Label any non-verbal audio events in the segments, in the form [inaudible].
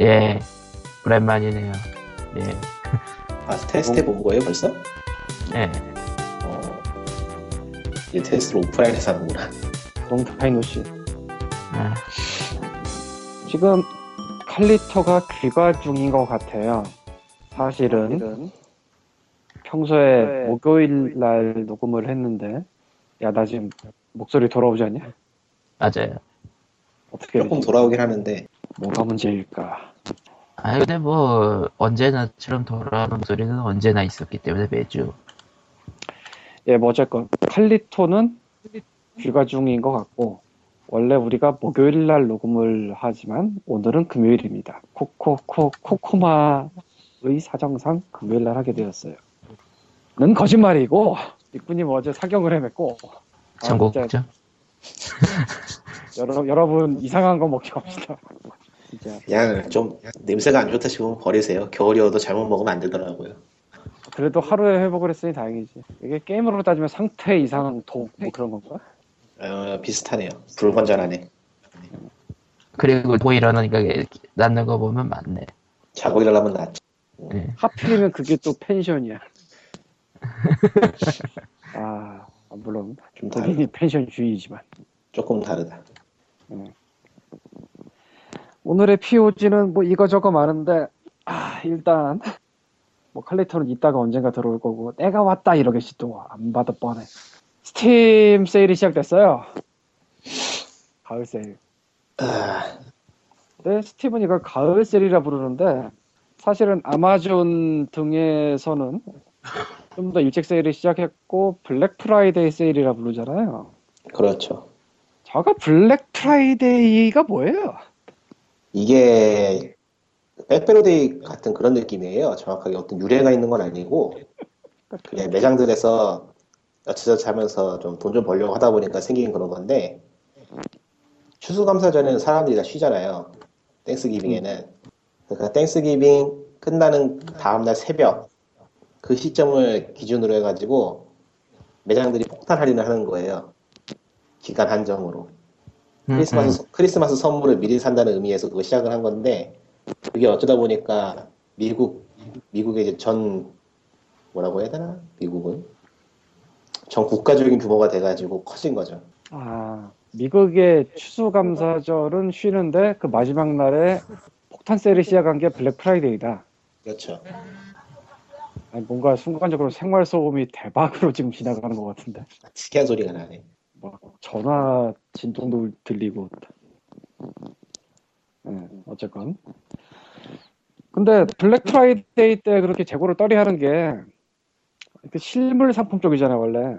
예, 오랜만이네요. 예, 아, 테스트 해본 거예요, 벌써? 예. 어, 이제 테스트를 오프라인에서 하는구나. 동타이노 씨. 아, 지금 칼리터가 귀가 중인 것 같아요. 사실은 평소에 목요일 날 녹음을 했는데 야 나 지금 목소리 돌아오지 않냐? 맞아요. 어떻게 조금 되지? 돌아오긴 하는데, 뭐가 문제일까? 아, 근데 뭐, 언제나처럼 돌아오는 목소리는 언제나 있었기 때문에 매주. 예, 뭐 어쨌건 칼리토는 귀가 중인 것 같고 원래 우리가 목요일 날 녹음을 하지만 오늘은 금요일입니다. 코코코 코코마의 사정상 금요일 날 하게 되었어요. 는 거짓말이고 니꾸님 어제 사경을 헤맸고 아, 전곡죠? [laughs] 여러, 여러분 이상한 거 먹지 맙시다. 진짜 그냥 좀 냄새가 안 좋다 싶으면 버리세요. 겨울이어도 잘못 먹으면 안 되더라고요. 그래도 하루에 회복을 했으니 다행이지. 이게 게임으로 따지면 상태 이상 독 뭐 그런 건가? 어, 비슷하네요. 불건전하네. 그리고 뭐 일어나니까 낫는 거 보면 맞네. 자고 일어나면 낫지. 예. 하필이면 그게 또 펜션이야. [laughs] 아, 물론 좀 다르, 본인이 펜션 주의지만 조금 다르다. 오늘의 POG는 뭐 이거저거 많은데 아 일단 뭐 칼리터는 이따가 언젠가 들어올 거고 내가 왔다 이러겠지 또 안 받아 뻔해. 스팀 세일이 시작됐어요. 가을 세일. 아, 근데 스팀은 이걸 가을 세일이라 부르는데 사실은 아마존 등에서는 좀 더 일찍 세일이 시작했고 블랙 프라이데이 세일이라 부르잖아요. 그렇죠. 저가 블랙 프라이데이가 뭐예요? 이게 빼빼로데이 같은 그런 느낌이에요. 정확하게 어떤 유래가 있는 건 아니고 그냥 매장들에서 어찌저찌 하면서 좀 돈 좀 벌려고 하다 보니까 생긴 그런 건데 추수감사절에는 사람들이 다 쉬잖아요. Thanksgiving에는 그러니까 Thanksgiving 끝나는 다음날 새벽 그 시점을 기준으로 해가지고 매장들이 폭탄 할인을 하는 거예요. 기간 한정으로. 음, 크리스마스, 크리스마스 선물을 미리 산다는 의미에서 그거 시작을 한 건데, 그게 어쩌다 보니까 미국, 미국의 이제 전, 뭐라고 해야 되나? 미국은? 전 국가적인 규모가 돼가지고 커진 거죠. 아, 미국의 추수감사절은 쉬는데 그 마지막 날에 폭탄 세일이 시작한 게 블랙 프라이데이다. 그렇죠. 아니, 뭔가 순간적으로 생활 소음이 대박으로 지금 지나가는 것 같은데. 특이한 소리가 나네. 막 전화 진동도 들리고. 네, 어쨌건. 근데 블랙 프라이데이 때 그렇게 재고를 떨이하는 게그 실물 상품 쪽이잖아요, 원래.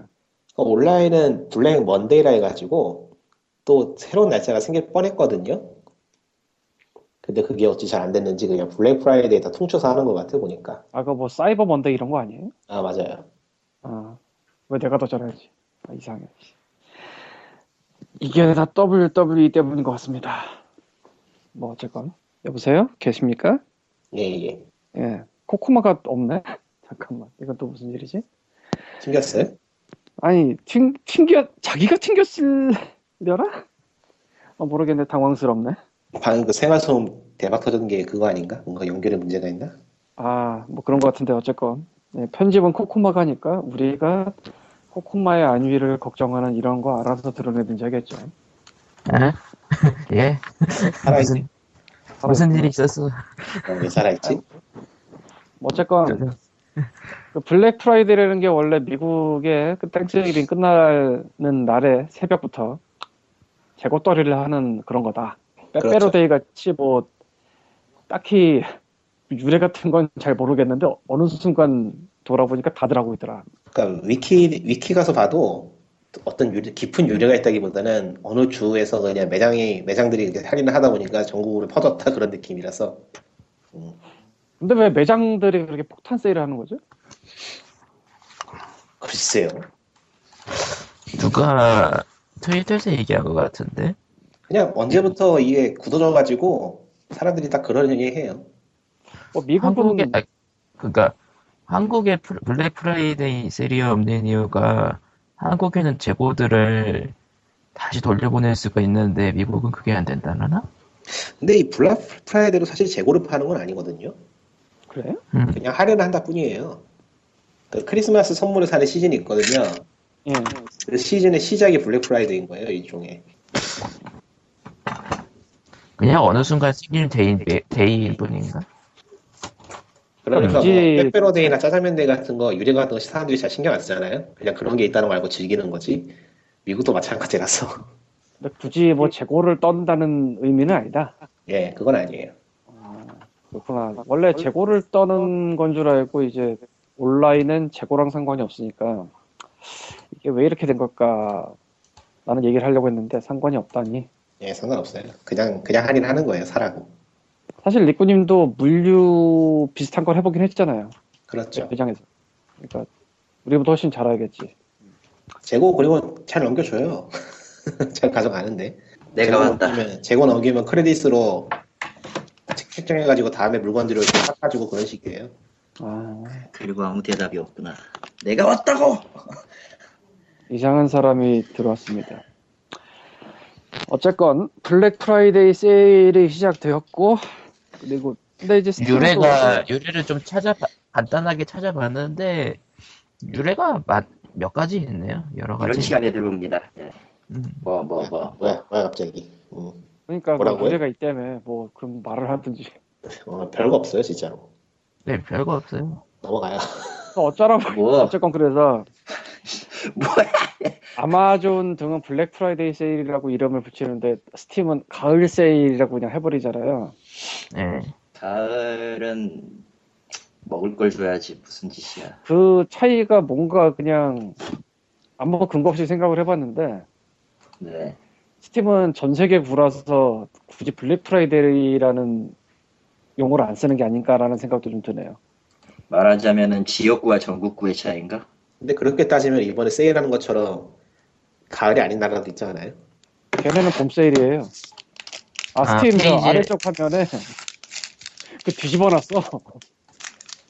어, 온라인은 Black Monday라 해가지고, 또 새로운 날짜가 생길 뻔했거든요. 근데 그게 어찌 잘 안 됐는지 그냥 블랙 프라이데이 다 퉁쳐서 하는 것 같아, 보니까. 아까 뭐 Cyber Monday 이런 거 아니에요? 아, 맞아요. 아, 왜 내가 더 잘해야지? 아, 이상해. 이게 다 WWE 때문인 것 같습니다. 뭐 어쨌건 여보세요? 계십니까? 예, 예. 예, 꼬꼬마가 없네. [laughs] 잠깐만, 이건 또 무슨 일이지? 튕겼어요? 아니 튕 튕겨 자기가 튕겼을려나? 어, 모르겠네, 당황스럽네. 방금 그 생활소음 대박 터진 게 그거 아닌가? 뭔가 연결에 문제가 있나? 아, 뭐 그런 것 같은데 어쨌건 예, 편집은 코코마가 하니까 우리가 코코마의 안위를 걱정하는 이런 거 알아서 드러내든지 하겠죠. 아? [laughs] 예? 살아있지? 무슨 일이 있었어? 어, 왜 살아있지? 뭐 어쨌건 그 블랙 프라이데이라는 게 원래 미국의 그 Thanksgiving 끝나는 날에 새벽부터 재고떨이를 하는 그런 거다. 그렇죠. 빼빼로데이 같이 뭐 딱히 유래 같은 건 잘 모르겠는데 어느 순간 돌아보니까 다들 하고 있더라. 그러니까 위키 위키 가서 봐도 어떤 유래, 깊은 유래가 있다기보다는 어느 주에서 그냥 매장이 매장들이 이렇게 할인을 하다 보니까 전국으로 퍼졌다 그런 느낌이라서 근데 왜 매장들이 그렇게 폭탄 세일을 하는 거죠? 글쎄요. 누가 트위터에서 얘기한 것 같은데? 그냥 언제부터 이게 굳어져 가지고 사람들이 다 그런 얘기 해요. 뭐 미국은 한국에, 아, 그니까, 한국에 프라- 블랙 프라이데이 세일이 없는 이유가 한국에는 재고들을 다시 돌려보낼 수가 있는데 미국은 그게 안 된다나? 근데 이 블랙 프라이데이로 사실 재고를 파는 건 아니거든요. 그래? 음. 그냥 할인을 한다 뿐이에요. 그 크리스마스 선물을 사는 시즌이 있거든요. 예. 그 시즌의 시작이 블랙 프라이데이인 거예요, 일종의. 그냥 어느 순간 생기는 day, day인 뿐인가? 그러면서 뭐 빼빼로데이나 짜장면데이 같은 거, 유령 같은 거 사람들이 잘 신경 안 쓰잖아요. 그냥 그런 게 있다는 거 알고 즐기는 거지. 미국도 마찬가지라서. 근데 굳이 뭐 재고를 떤다는 의미는 아니다. 예, 그건 아니에요. 그렇구나. 원래 재고를 떠는 건 줄 알고 이제 온라인은 재고랑 상관이 없으니까 이게 왜 이렇게 된 걸까? 라는 얘기를 하려고 했는데 상관이 없다니. 예, 상관없어요. 그냥, 그냥 할인하는 거예요, 사라고. 사실 리꾸님도 물류 비슷한 걸 해보긴 했잖아요. 그렇죠. 매장에서. 그러니까 우리보다 훨씬 잘 알겠지. 재고 그리고 잘 넘겨줘요. [laughs] 잘 가져가는데. 내가 왔다. 넘기면, 재고 넘기면 credit으로 책- 책정해가지고 다음에 물건들을 깎아주고 그런 식이에요. 아, 그리고 아무 대답이 없구나. 내가 왔다고! [laughs] 이상한 사람이 들어왔습니다. 어쨌건 블랙 프라이데이 세일이 시작되었고 그리고 근데 이제 유래가 유래를 좀 찾아 간단하게 찾아봤는데 유래가 맛- 몇 가지 있네요. 여러 이런 가지. 시간에 들어옵니다. 예. 음. 뭐, 뭐, 뭐. 뭐야, 뭐야, 갑자기. 음. 그러니까 그 뭐라고요? 문제가 있다며 뭐 그럼 말을 하든지 어, 별거 없어요, 진짜로. 네, 별거 없어요. 넘어가요. 어쩌라고 뭐. 어쨌건 그래서 [laughs] 뭐야? 아마존 등은 블랙 프라이데이 세일이라고 이름을 붙이는데 스팀은 가을 세일이라고 그냥 해버리잖아요. 네. 가을은 먹을 걸 줘야지. 무슨 짓이야. 그 차이가 뭔가 그냥 아무 근거 없이 생각을 해봤는데 네. 스팀은 전 세계 구라서 굳이 블랙 프라이데이라는 용어를 안 쓰는 게 아닌가라는 생각도 좀 드네요. 말하자면은 지역구와 전국구의 차이인가? 근데 그렇게 따지면 이번에 세일하는 것처럼 가을이 아닌 나라도 있지 않아요? 걔네는 봄 세일이에요. 아, 아, 스팀 저 페이지에- 아래쪽 화면에 [laughs] 그 뒤집어놨어.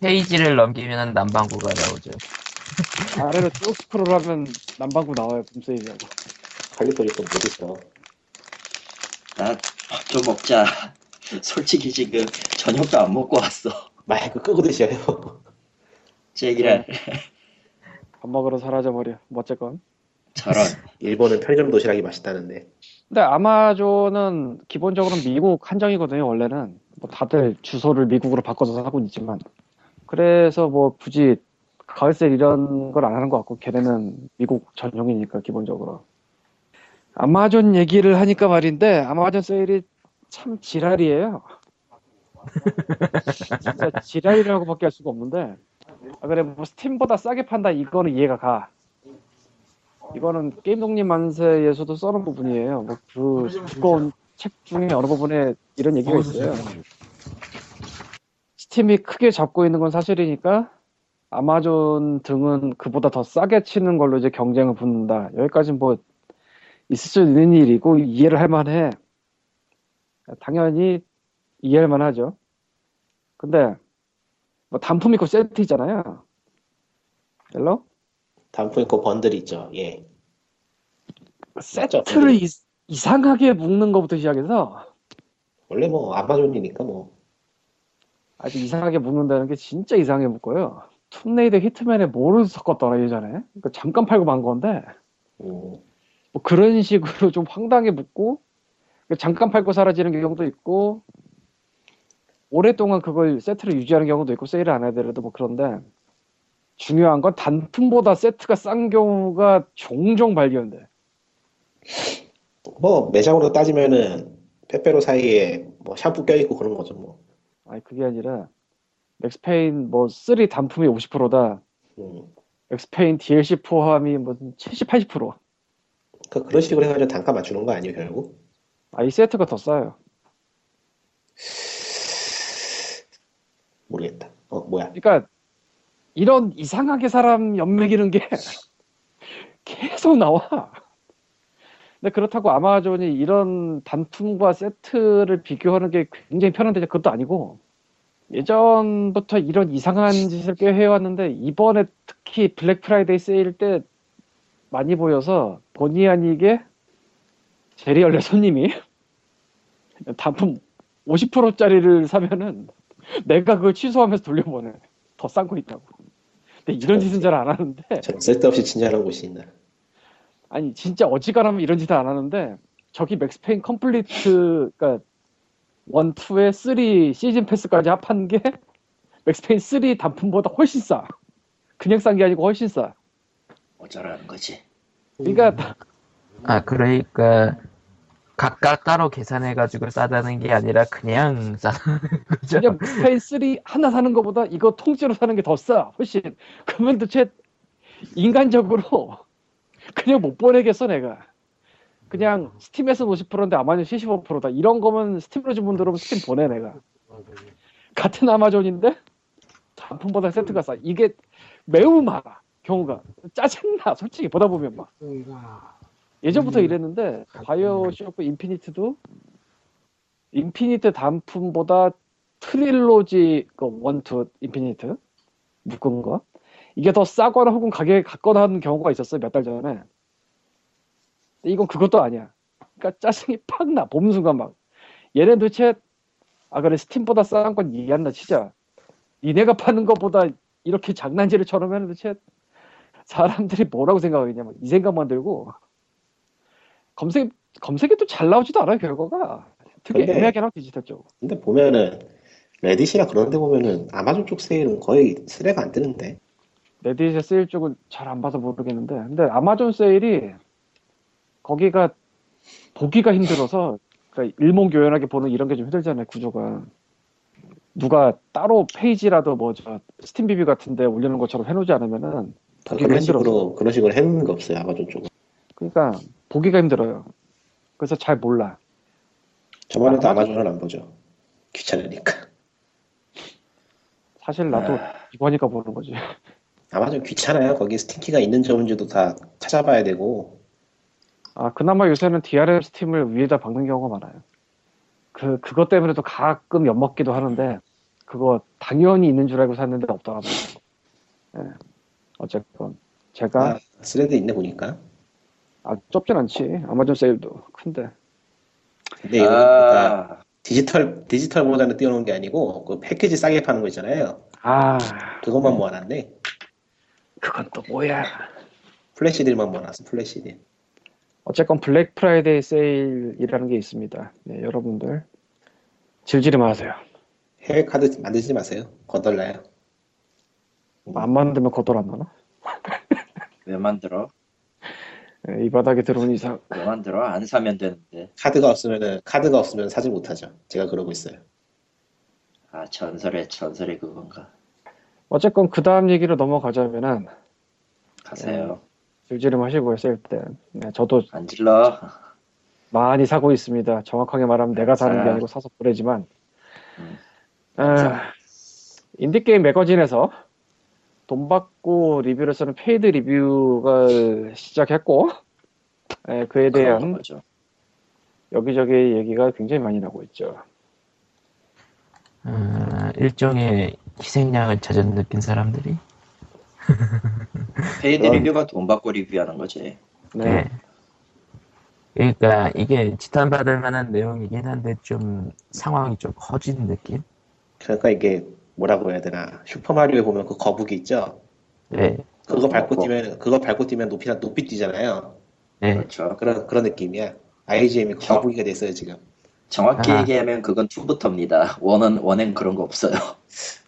페이지를 넘기면 남방구가 나오죠. 아래로 쭉 스크롤하면 남방구 나와요. 봄 세일이라고. 칼리토리 또못 있어. 나밥좀 먹자. 솔직히 지금 저녁도 안 먹고 왔어. 마이크 끄고 드셔요. 제기랄. 밥 먹으러 사라져버려. 뭐 어쨌건. 저런. 일본은 편의점 도시락이 맛있다는데. 근데 아마존은 기본적으로 미국 한정이거든요. 원래는 뭐 다들 주소를 미국으로 바꿔서 하고 있지만 그래서 뭐 굳이 가을 세일 이런 걸 안 하는 것 같고 걔네는 미국 전용이니까 기본적으로 아마존 얘기를 하니까 말인데 아마존 세일이 참 지랄이에요. 진짜 지랄이라고밖에 할 수가 없는데 아 그래 뭐 스팀보다 싸게 판다 이거는 이해가 가. 이거는 게임 독립 만세에서도 써놓은 부분이에요. 뭐 그 두꺼운 책 중에 어느 부분에 이런 얘기가 있어요. 스팀이 크게 잡고 있는 건 사실이니까 아마존 등은 그보다 더 싸게 치는 걸로 이제 경쟁을 붙는다. 여기까지 뭐 있을 수 있는 일이고 이해를 할 만해. 당연히 이해할 만하죠. 근데 뭐 단품 있고 세트 있잖아요. Hello? 단품 있고 번들 있죠. 예. 세트를 이, 이상하게 묶는 것부터 시작해서 원래 뭐 아마존이니까 뭐. 아주 이상하게 묶는다는 게 진짜 이상하게 묶어요. 툼레이더 히트맨에 뭐를 섞었더라 예전에. 그러니까 잠깐 팔고 만 건데 음, 뭐 그런 식으로 좀 황당하게 묶고 잠깐 팔고 사라지는 경우도 있고 오랫동안 그걸 세트를 유지하는 경우도 있고 세일을 안 하더라도 뭐 그런데 중요한 건 단품보다 세트가 싼 경우가 종종 발견돼. 뭐 매장으로 따지면은 빼빼로 사이에 뭐 샴푸 껴있고 그런 거죠 뭐. 아니 그게 아니라 맥스페인 뭐3 단품이 50%다. 음. 엑스페인 DLC 포함이 뭐 70, 80%. 그, 그런 식으로 해가지고 단가 맞추는 거 아니에요 결국? 아, 이 세트가 더 싸요. 모르겠다. 어 뭐야? 그러니까 이런 이상하게 사람 연맥이는 게 [laughs] 계속 나와. 근데 그렇다고 아마존이 이런 단품과 세트를 비교하는 게 굉장히 편한데 그것도 아니고 예전부터 이런 이상한 짓을 꽤 해왔는데 이번에 특히 블랙 프라이데이 세일 때 많이 보여서 본의 아니게 제리얼레 손님이 [laughs] 단품 50%짜리를 사면은 내가 그걸 취소하면서 돌려보내. 더 싼 거 있다고. 근데 이런 짓은 잘 안 하는데 저 쓸데없이 친절한 곳이 있나. 아니 진짜 어지간하면 이런 짓을 안 하는데 저기 맥스페인 Complete 그러니까 1, 2에 3 시즌 패스까지 합한 게 맥스페인 3 단품보다 훨씬 싸. 그냥 싼 게 아니고 훨씬 싸. 어쩌라는 거지. 그러니까 아 그러니까 각각 따로 계산해가지고 싸다는 게 아니라 그냥 싸다는 거죠. 그냥 맥스페인 3 하나 사는 것보다 이거 통째로 사는 게 더 싸. 훨씬. 그러면 도대체 인간적으로 [laughs] 그냥 못 보내겠어 내가. 그냥 스팀에서 50%인데 아마존 75%다. 이런 거면 스팀으로 주문 들어오면 스팀 보내 내가. 같은 아마존인데 단품보다 세트가 싸. 이게 매우 많아 경우가 짜증나 솔직히 보다 보면 막 예전부터 음. 이랬는데 바이오 쇼크 인피니트도 인피니트 단품보다 trilogy 그 one two 인피니트 묶은 거? 이게 더 싸거나 혹은 가격이 같거나 하는 경우가 있었어요 몇 달 전에. 근데 이건 그것도 아니야. 그러니까 짜증이 팍 나 보는 순간 막. 얘네 도대체 아 그래 스팀보다 싼 건 이해한다 치자 니네가 파는 것보다 이렇게 장난질을 쳐놓으면 도대체 사람들이 뭐라고 생각하겠냐 이 생각만 들고 검색 검색이 또 잘 나오지도 않아요 결과가. 되게 근데- 애매하게 나와 디지털 쪽으로. 근데 보면은 레딧이나 그런 데 보면은 아마존 쪽 세일은 거의 수레가 안 뜨는데. 레딧의 세일 쪽은 잘 안 봐서 모르겠는데. 근데 아마존 세일이 거기가 보기가 힘들어서 그러니까 일목요연하게 보는 이런 게 좀 힘들잖아요 구조가. 누가 따로 페이지라도 뭐 저 스팀 비비 같은데 올리는 것처럼 해놓지 않으면은 그런 힘들어서. 식으로 그런 식으로 해놓는 게 없어요 아마존 쪽은. 그러니까 보기가 힘들어요 그래서 잘 몰라 저번에도 아, 아마존을 안 보죠. 귀찮으니까. 사실 나도 아, 이거니까 보는 거지 아마존 귀찮아요. 거기 스팀키가 있는지 없는지도 다 찾아봐야 되고. 아 그나마 요새는 DRM 스팀을 위에다 박는 경우가 많아요 그 그것 때문에도 가끔 엿먹기도 하는데 그거 당연히 있는 줄 알고 샀는데 없더라고요 예. 어쨌건 제가 아, thread 있네 보니까. 아 좁진 않지 아마존 세일도 큰데 근데 이거 그러니까 아, 디지털 디지털 모자는 띄워놓은 게 아니고 그 패키지 싸게 파는 거 있잖아요. 아 그것만 모아놨네. 그건 또 뭐야 flash deal만 모아놨어. flash deal. 어쨌건 블랙 프라이데이 세일이라는 게 있습니다 네, 여러분들 지르지 마세요 해외 카드 만들지 마세요. 거덜나요. 안 만들면 거덜 안 나나 왜 만들어? 예, 이 바닥에 들어온 이상 왜 만들어? 안 사면 되는데. 카드가 없으면은 카드가 없으면 사지 못하죠. 제가 그러고 있어요. 아, 전설의, 전설의 그건가. 어쨌건 그 다음 얘기로 넘어가자면은 가세요. 질질을 하시고요 세일 때 네, 저도 안 질러. 많이 사고 있습니다. 정확하게 말하면 내가 사는 게 아. 아니고 사서 보내지만 음. 아, 인디게임 매거진에서 돈 받고 리뷰를 쓰는 paid review가 시작했고 예, 그에 대한 거죠. 여기저기 얘기가 굉장히 많이 나고 있죠. 어, 일종의 희생양을 찾아 느낀 사람들이 [laughs] paid 그럼- review가 돈 받고 리뷰하는 거지. 네. 네. 그러니까 이게 지탄받을 만한 내용이긴 한데 좀 상황이 좀 커진 느낌? 그러니까 이게 뭐라고 해야 되나 슈퍼마리오에 보면 그 거북이 있죠. 네, 그거 밟고 어, 뛰면 그거 밟고 뛰면 높이 높이 뛰잖아요. 네. 그렇죠. 그런 그런 느낌이야. IGM이 저- 거북이가 됐어요 지금. 정확히 아. 얘기하면 그건 2부터입니다. 원은, 원엔 그런 거 없어요.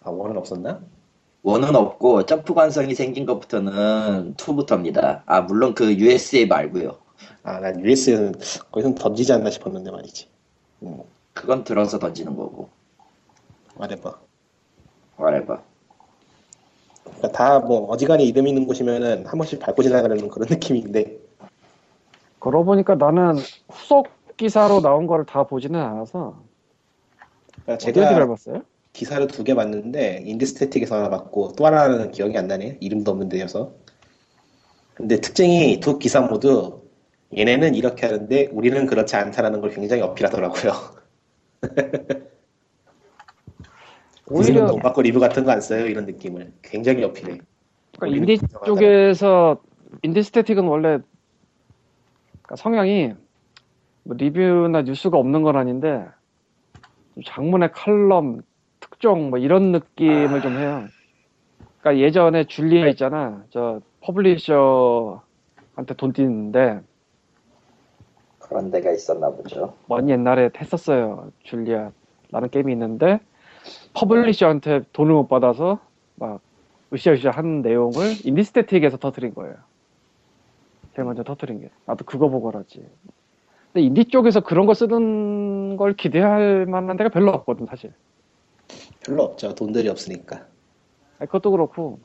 아 원은 없었나? 원은 없고 점프 관성이 생긴 것부터는 2부터입니다. 아, 물론 그 USA 말고요. 아난 US는 거기서 던지지 않나 싶었는데 말이지. 음, 그건 들어서 던지는 거고. 말해봐. Whatever. 그러니까 다뭐 어지간히 이름 있는 곳이면은 한 번씩 밟고 지나가는 그런 [laughs] 느낌인데 그러고 보니까 나는 후속 기사로 나온 거를 다 보지는 않아서 그러니까 제가 밟았어요? 기사를 두 개 봤는데 인디스태틱에서 하나 봤고 또 하나는 기억이 안 나네. 이름도 없는 데여서. 근데 특징이 두 기사 모두 얘네는 이렇게 하는데 우리는 그렇지 않다라는 걸 굉장히 어필하더라고요. [laughs] 오히려 돈 받고 리뷰 같은 거 안 써요 이런 느낌을 굉장히 어필해. 그러니까 인디. 쪽에서 인디 스태틱은 원래 그러니까 성향이 뭐 리뷰나 뉴스가 없는 건 아닌데 장문의 칼럼, 특종 뭐 이런 느낌을 좀 해요. 그러니까 예전에 줄리아 있잖아. 저 publisher한테 돈 띄는데 그런 데가 있었나 보죠. 먼 옛날에 했었어요. 줄리아 라는 게임이 있는데 publisher한테 돈을 못 받아서 막 으쌰으쌰 하는 내용을 인디스태틱에서 터트린 거예요. 제일 먼저 터트린 게. 나도 그거 보고 알았지. 근데 인디 쪽에서 그런 거 쓰는 걸 기대할 만한 데가 별로 없거든 사실. 별로 없죠. 돈들이 없으니까. 아니, 그것도 그렇고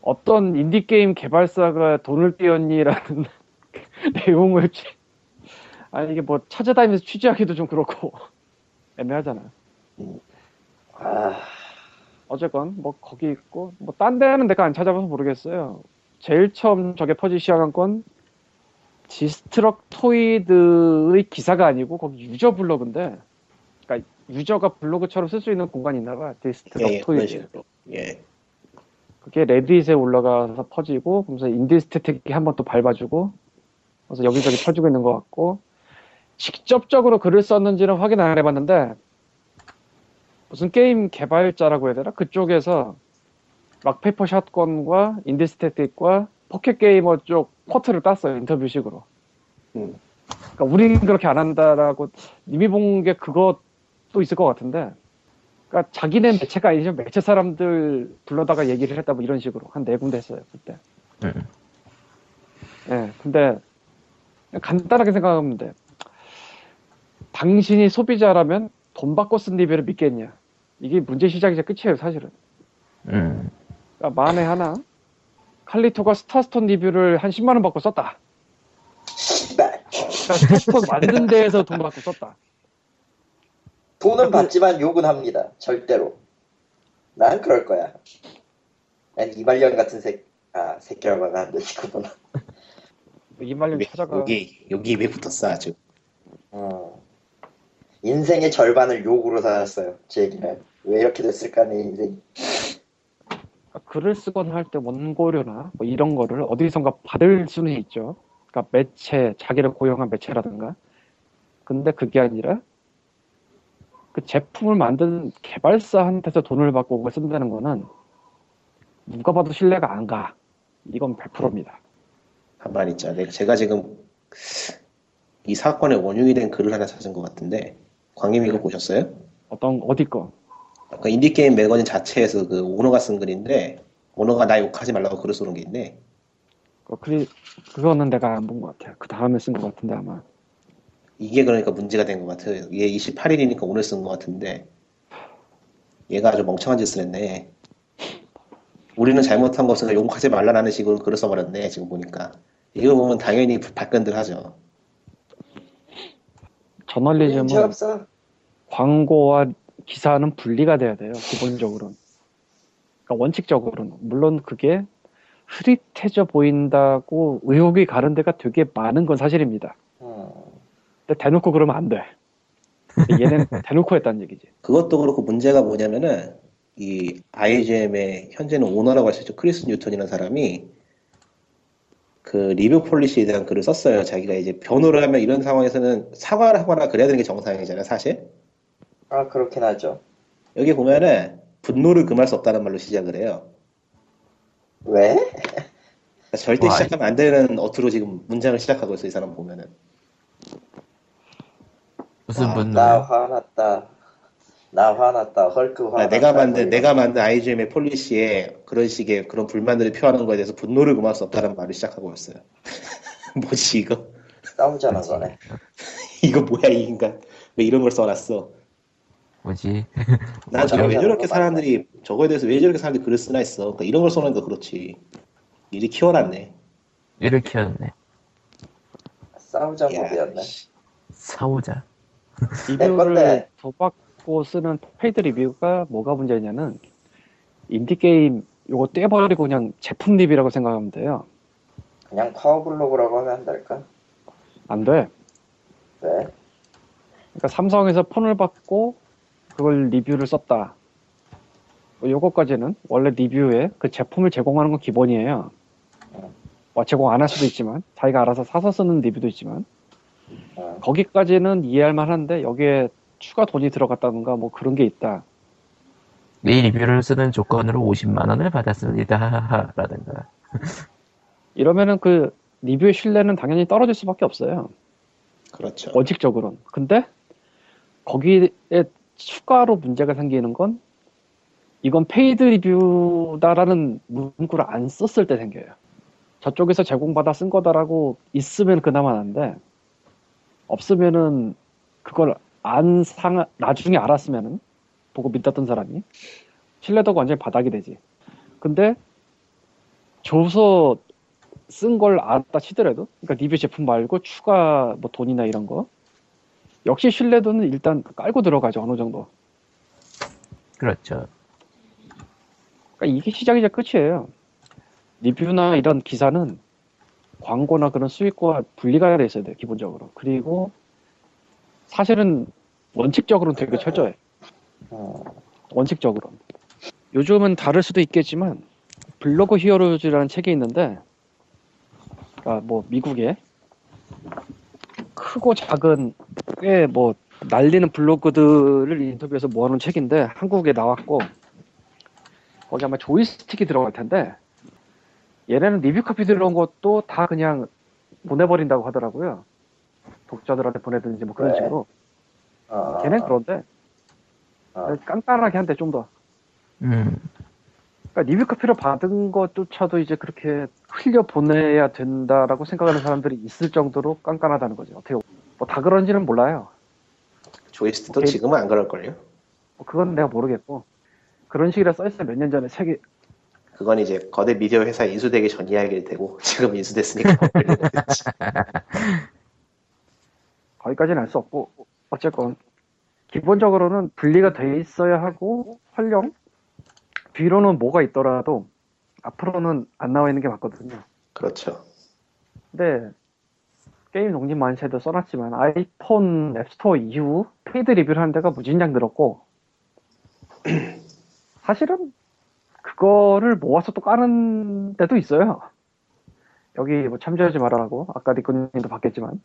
어떤 인디 게임 개발사가 돈을 떼였니라는 [laughs] 내용을 취- 아니 이게 뭐 찾아다니면서 취재하기도 좀 그렇고 [laughs] 애매하잖아. 아, 어쨌건 뭐 거기 있고 뭐 딴 데는 내가 안 찾아봐서 모르겠어요. 제일 처음 저게 퍼지 시작한 건 디스트럭토이드의 기사가 아니고 거기 유저 블로그인데 그러니까 유저가 블로그처럼 쓸 수 있는 공간이 있나 봐. 예, 예, 디스트럭토이드. 식으로. 예. 그게 레딧에 올라가서 퍼지고 그러면서 인디스태틱이 한번 또 밟아주고 그래서 여기저기 퍼지고 있는 것 같고 직접적으로 글을 썼는지는 확인 안 해봤는데 무슨 게임 개발자라고 해야 되나 그쪽에서 락페이퍼 샷건과 인디스태틱과 포켓 게이머 쪽 quote를 땄어요 인터뷰식으로 음. 그러니까 우리는 그렇게 안 한다라고 님이 본게 그것도 있을 것 같은데 그러니까 자기네 매체가 아니지만 매체 사람들 불러다가 얘기를 했다 뭐 이런 식으로 한 네 군데 했어요 그때. 음. 예, 근데 간단하게 생각하면 돼. 당신이 소비자라면 돈 받고 쓴 리뷰를 믿겠냐? 이게 문제 시작이자 끝이에요 사실은. 음. 그러니까 만에 하나 칼리토가 스타스톤 리뷰를 한 10만 원 받고 썼다. 그러니까 스타스톤 만든 데에서 돈 받고 썼다. 돈은 받지만 욕은 합니다. 절대로. 난 그럴 거야. 난 이말년 같은 새, 아, 새끼라고 하면 안 되시구나. 이말년 찾아가. 여기 여기 왜 붙었어 아주. 어. 인생의 절반을 욕으로 살았어요. 제 얘기는. 왜 이렇게 됐을까, 내 인생. 그러니까 글을 쓰거나 할 때 원고료나 뭐 이런 거를 어디선가 받을 수는 있죠. 그러니까 매체, 자기를 고용한 매체라든가. 근데 그게 아니라 그 제품을 만든 개발사한테서 돈을 받고 그걸 쓴다는 거는 누가 봐도 신뢰가 안 가. 이건 100%입니다. 가만 있자. 내가 제가 지금 이 사건의 원흉이 된 글을 하나 찾은 것 같은데 광님 이거 보셨어요? 어떤 어디 거? 아까 인디 게임 매거진 자체에서 그 오너가 쓴 글인데 오너가 나 욕하지 말라고 글을 쓰는 게 있네. 그 글- 그거는 내가 안 본 것 같아요. 그 다음에 쓴 것 같은데 아마. 이게 그러니까 문제가 된 것 같아요. 얘 28일이니까 오늘 쓴 것 같은데 얘가 아주 멍청한 짓을 했네. 우리는 잘못한 것을 욕하지 말라는 식으로 글을 써버렸네. 지금 보니까 이거 보면 당연히 발끈들 하죠. 저널리즘은 없어. 광고와 기사는 분리가 돼야 돼요. 기본적으로는. 그러니까 원칙적으로는. 물론 그게 흐릿해져 보인다고 의혹이 가는 데가 되게 많은 건 사실입니다. 음. 근데 대놓고 그러면 안 돼. 얘는 [laughs] 대놓고 했다는 얘기지. 그것도 그렇고 문제가 뭐냐면은 이 IGM의 현재는 오너라고 할 수 있죠. 크리스 뉴턴이라는 사람이 그 review policy에 대한 글을 썼어요. 자기가 이제 변호를 하면 이런 상황에서는 사과를 하거나 그래야 되는 게 정상이잖아요, 사실. 아, 그렇긴 하죠. 여기 보면은 분노를 금할 수 없다는 말로 시작을 해요. 왜? 그러니까 절대 와, 시작하면 안 되는 어투로 지금 문장을 시작하고 있어, 이 사람 보면은. 무슨 아, 나 분노요? 화났다. 나 화났다. 헐크 화났다. 아, 내가 만든, 뭐 내가 만든 IGM의 폴리시에 그런 식의 그런 불만들을 표하는 거에 대해서 분노를 금할 수 없다는 말을 시작하고 있어요. [laughs] 뭐지, 이거? 싸우자는 거네. [laughs] 이거 뭐야, 이 인간. 왜 이런 걸 써놨어? 뭐지? [laughs] 난 저게 왜 맞아. 저렇게 사람들이 저거에 대해서 왜 저렇게 사람들이 글을 쓰나 했어. 그러니까 이런 걸 써놓으니까 그렇지. 일을 키워놨네. 일을 키웠네. 싸우자. 씨. 싸우자. 리뷰를 건데. 쓰는 paid review가 뭐가 문제냐면 인디게임 요거 떼버리고 그냥 제품 리뷰라고 생각하면 돼요. 그냥 파워블로그라고 하면 안 될까? 안 돼. 왜? 그러니까 삼성에서 폰을 받고 그걸 리뷰를 썼다. 뭐 요거까지는 원래 리뷰에 그 제품을 제공하는 건 기본이에요. 뭐 제공 안 할 수도 있지만 자기가 알아서 사서 쓰는 리뷰도 있지만 어. 거기까지는 이해할 만한데 여기에 추가 돈이 들어갔다든가 뭐 그런 게 있다. 이 리뷰를 쓰는 조건으로 50만 원을 받았습니다. [laughs] 라든가. 이러면은 그 리뷰의 신뢰는 당연히 떨어질 수밖에 없어요. 그렇죠. 원칙적으로는. 근데 거기에 추가로 문제가 생기는 건 이건 paid 리뷰다라는 문구를 안 썼을 때 생겨요. 저쪽에서 제공받아 쓴 거다라고 있으면 그나마 나은데 없으면은 그걸 안 상, 나중에 알았으면은 보고 믿었던 사람이 신뢰도가 완전히 바닥이 되지. 근데 줘서 쓴 걸 알았다 치더라도 그러니까 리뷰 제품 말고 추가 뭐 돈이나 이런 거 역시 신뢰도는 일단 깔고 들어가죠 어느 정도. 그렇죠. 그러니까 이게 시작이자 끝이에요. 리뷰나 이런 기사는 광고나 그런 수익과 분리가 돼 있어야 돼요, 기본적으로. 그리고 사실은 원칙적으로는 되게 철저해. 어, 원칙적으로. 요즘은 다를 수도 있겠지만 블로그 히어로즈라는 책이 있는데 아, 뭐 미국에 크고 작은 꽤 뭐 날리는 블로그들을 인터뷰해서 모아놓은 책인데 한국에 나왔고 거기 아마 조이스틱이 들어갈 텐데 얘네는 리뷰 카피 들어온 것도 다 그냥 보내버린다고 하더라고요. 독자들한테 보내든지 뭐 그런 네. 식으로. 어, 걔는 그런데 어, 깐깐하게 한대 좀 더. 음, 그러니까 리뷰 카피를 받은 것조차도 이제 그렇게 흘려 보내야 된다라고 생각하는 사람들이 있을 정도로 깐깐하다는 거죠. 어떻게 뭐 다 그런지는 몰라요. 조이스트도 오케이. 지금은 안 그럴걸요? 뭐 그건 내가 모르겠고 그런 식이라 써있어요. 몇년 전에 책이 그건 이제 거대 미디어 회사 인수되기 전 이야기일 테고 [laughs] 지금 인수됐으니까 뭐. 거기까지는 알 수 없고 어쨌건 기본적으로는 분리가 돼 있어야 하고 설령 뒤로는 뭐가 있더라도 앞으로는 안 나와 있는 게 맞거든요. 그렇죠. 근데 게임 독립 만세도 써놨지만 아이폰 App Store 이후 paid 리뷰를 하는 데가 무진장 늘었고 [clears throat] 사실은 그거를 모아서 또 까는 데도 있어요. 여기 뭐 참조하지 말아라고 아까 니코님도 봤겠지만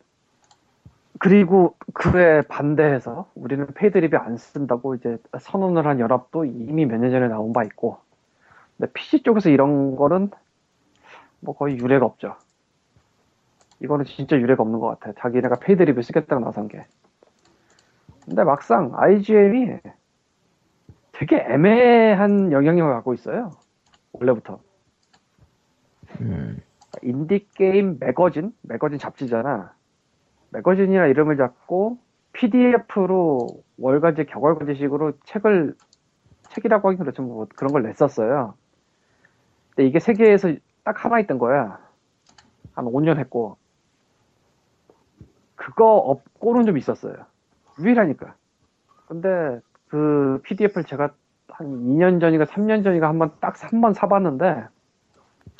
그리고 그에 반대해서 우리는 paid 리뷰 안 쓴다고 이제 선언을 한 연합도 이미 몇 년 전에 나온 바 있고 근데 PC 쪽에서 이런 거는 뭐 거의 유례가 없죠. 이거는 진짜 유례가 없는 것 같아. 자기네가 paid 리뷰 쓰겠다고 나선 게. 근데 막상 IGM이 되게 애매한 영향력을 갖고 있어요. 원래부터. 음, 인디게임 매거진? 매거진 잡지잖아. 매거진이라 이름을 잡고 PDF로 월간지, 격월간지식으로 책을, 책이라고 하긴 그렇죠. 뭐 그런 걸 냈었어요. 근데 이게 세계에서 딱 하나 있던 거야. 한 5년 했고. 그거 없고는 좀 있었어요. 유일하니까. 근데 그 PDF를 제가 한 2년 전인가 3년 전인가 한번 딱 한 번 사봤는데,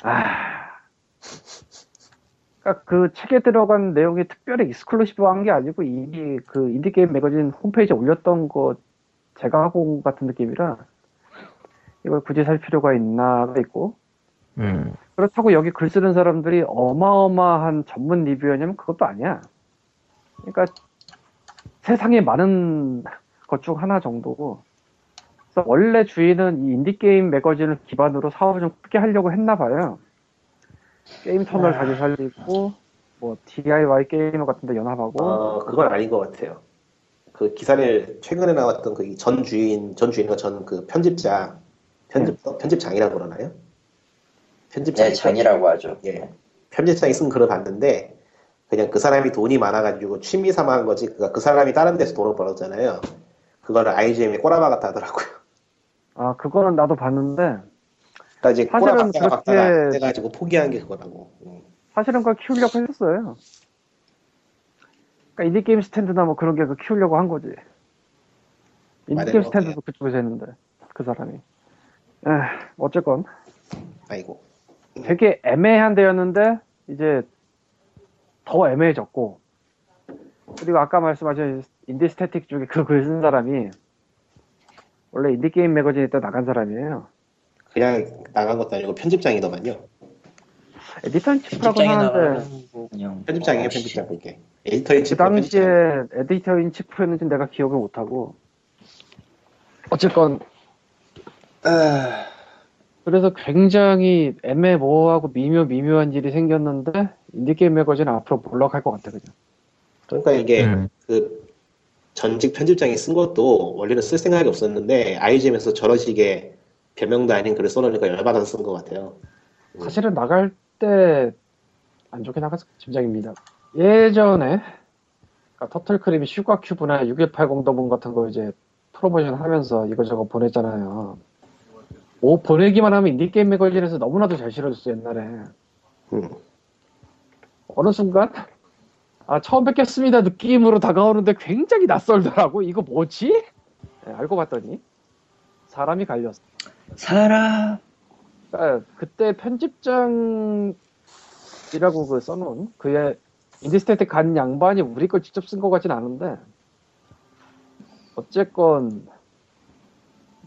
아, 그러니까 그 책에 들어간 내용이 특별히 익스클루시브한 게 아니고 이미 그 인디 게임 매거진 홈페이지에 올렸던 거 제가 하고 온것 같은 느낌이라 이걸 굳이 살 필요가 있나가 있고 음, 그렇다고 여기 글 쓰는 사람들이 어마어마한 전문 리뷰였냐면 그것도 아니야. 그러니까 세상에 많은 것 중 하나 정도고. 그래서 원래 주인은 이 Indie Game Magazine을 기반으로 사업을 좀 크게 하려고 했나 봐요. Game Tunnel 아. 다시 살리고, 뭐, DIY Gamer 같은 데 연합하고. 어, 그건 아닌 것 같아요. 그 기사를 최근에 나왔던 그 전 주인, 전 주인과 전 그 편집자, 편집, 편집장이라고 그러나요? 편집장이 네, 장이라고 하죠. 예. 편집장이 쓴 글을 봤는데, 그냥 그 사람이 돈이 많아가지고 취미 삼아 한 거지, 그그 사람이 다른 데서 돈을 벌었잖아요. 그거를 IGM에 꼬라박았다 하더라고요. 아, 그거는 나도 봤는데, 그러니까 이제 사실은 박다가 그렇게- 안 돼가지고 포기한 게 그거라고. 음. 사실은 그걸 키우려고 했었어요. 그러니까 Indie Game Stand나 뭐 그런 게 그 키우려고 한 거지. 인디 게임 맞아요. 스탠드도 그쪽에서 했는데, 그 사람이. 에, 어쨌건. 아이고. 되게 애매한 데였는데 이제 더 애매해졌고 그리고 아까 말씀하신 Indie Static 쪽에 그 글 쓴 사람이 원래 Indie Game Magazine에 때 나간 사람이에요 그냥 나간 것도 아니고 편집장이더만요. editor in chief라고 직장에 하는데 뭐 편집장이에요, 어, 편집장 그게. editor in 그 당시에 editor in chief였는지 내가 기억을 못하고 어쨌건 아, 그래서 굉장히 애매모호하고 미묘 미묘한 일이 생겼는데 인디게임 매거진 앞으로 몰락할 것 같아 그냥 그러니까 이게 음. 그 전직 편집장이 쓴 것도 원래는 쓸 생각이 없었는데 IGM에서 저런 식의 별명도 아닌 글을 써놓으니까 열받아서 쓴 것 같아요. 사실은 나갈 때 안 좋게 나갔을 짐작입니다. 예전에 그러니까 Turtle Cream이 Sugar Cube나 6180 the Moon 같은 거 이제 프로모션 하면서 이거저거 보냈잖아요. 오 보내기만 하면 Indie Game Magazine에서 너무나도 잘 실어줬어 옛날에. 음. 어느 순간 아 처음 뵙겠습니다 느낌으로 다가오는데 굉장히 낯설더라고. 이거 뭐지? 네, 알고 봤더니 사람이 갈렸어. 사람. 그러니까 그때 편집장이라고 그 써놓은 그의 Indie Static 간 양반이 우리 걸 직접 쓴 것 같진 않은데 어쨌건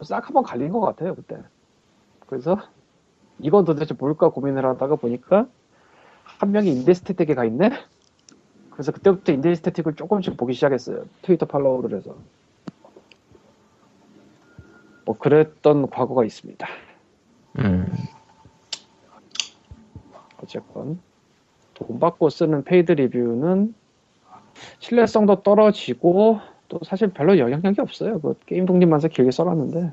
싹 한번 갈린 것 같아요 그때. 그래서 이건 도대체 뭘까 고민을 하다가 보니까 한 명이 Indie Static에 가 있네? 그래서 그때부터 Indie Static을 조금씩 보기 시작했어요 트위터 팔로우를 해서 뭐 그랬던 과거가 있습니다 음. 어쨌건 돈 받고 쓰는 paid 리뷰는 신뢰성도 떨어지고 또 사실 별로 영향력이 없어요. 그 게임 독립만세 길게 써놨는데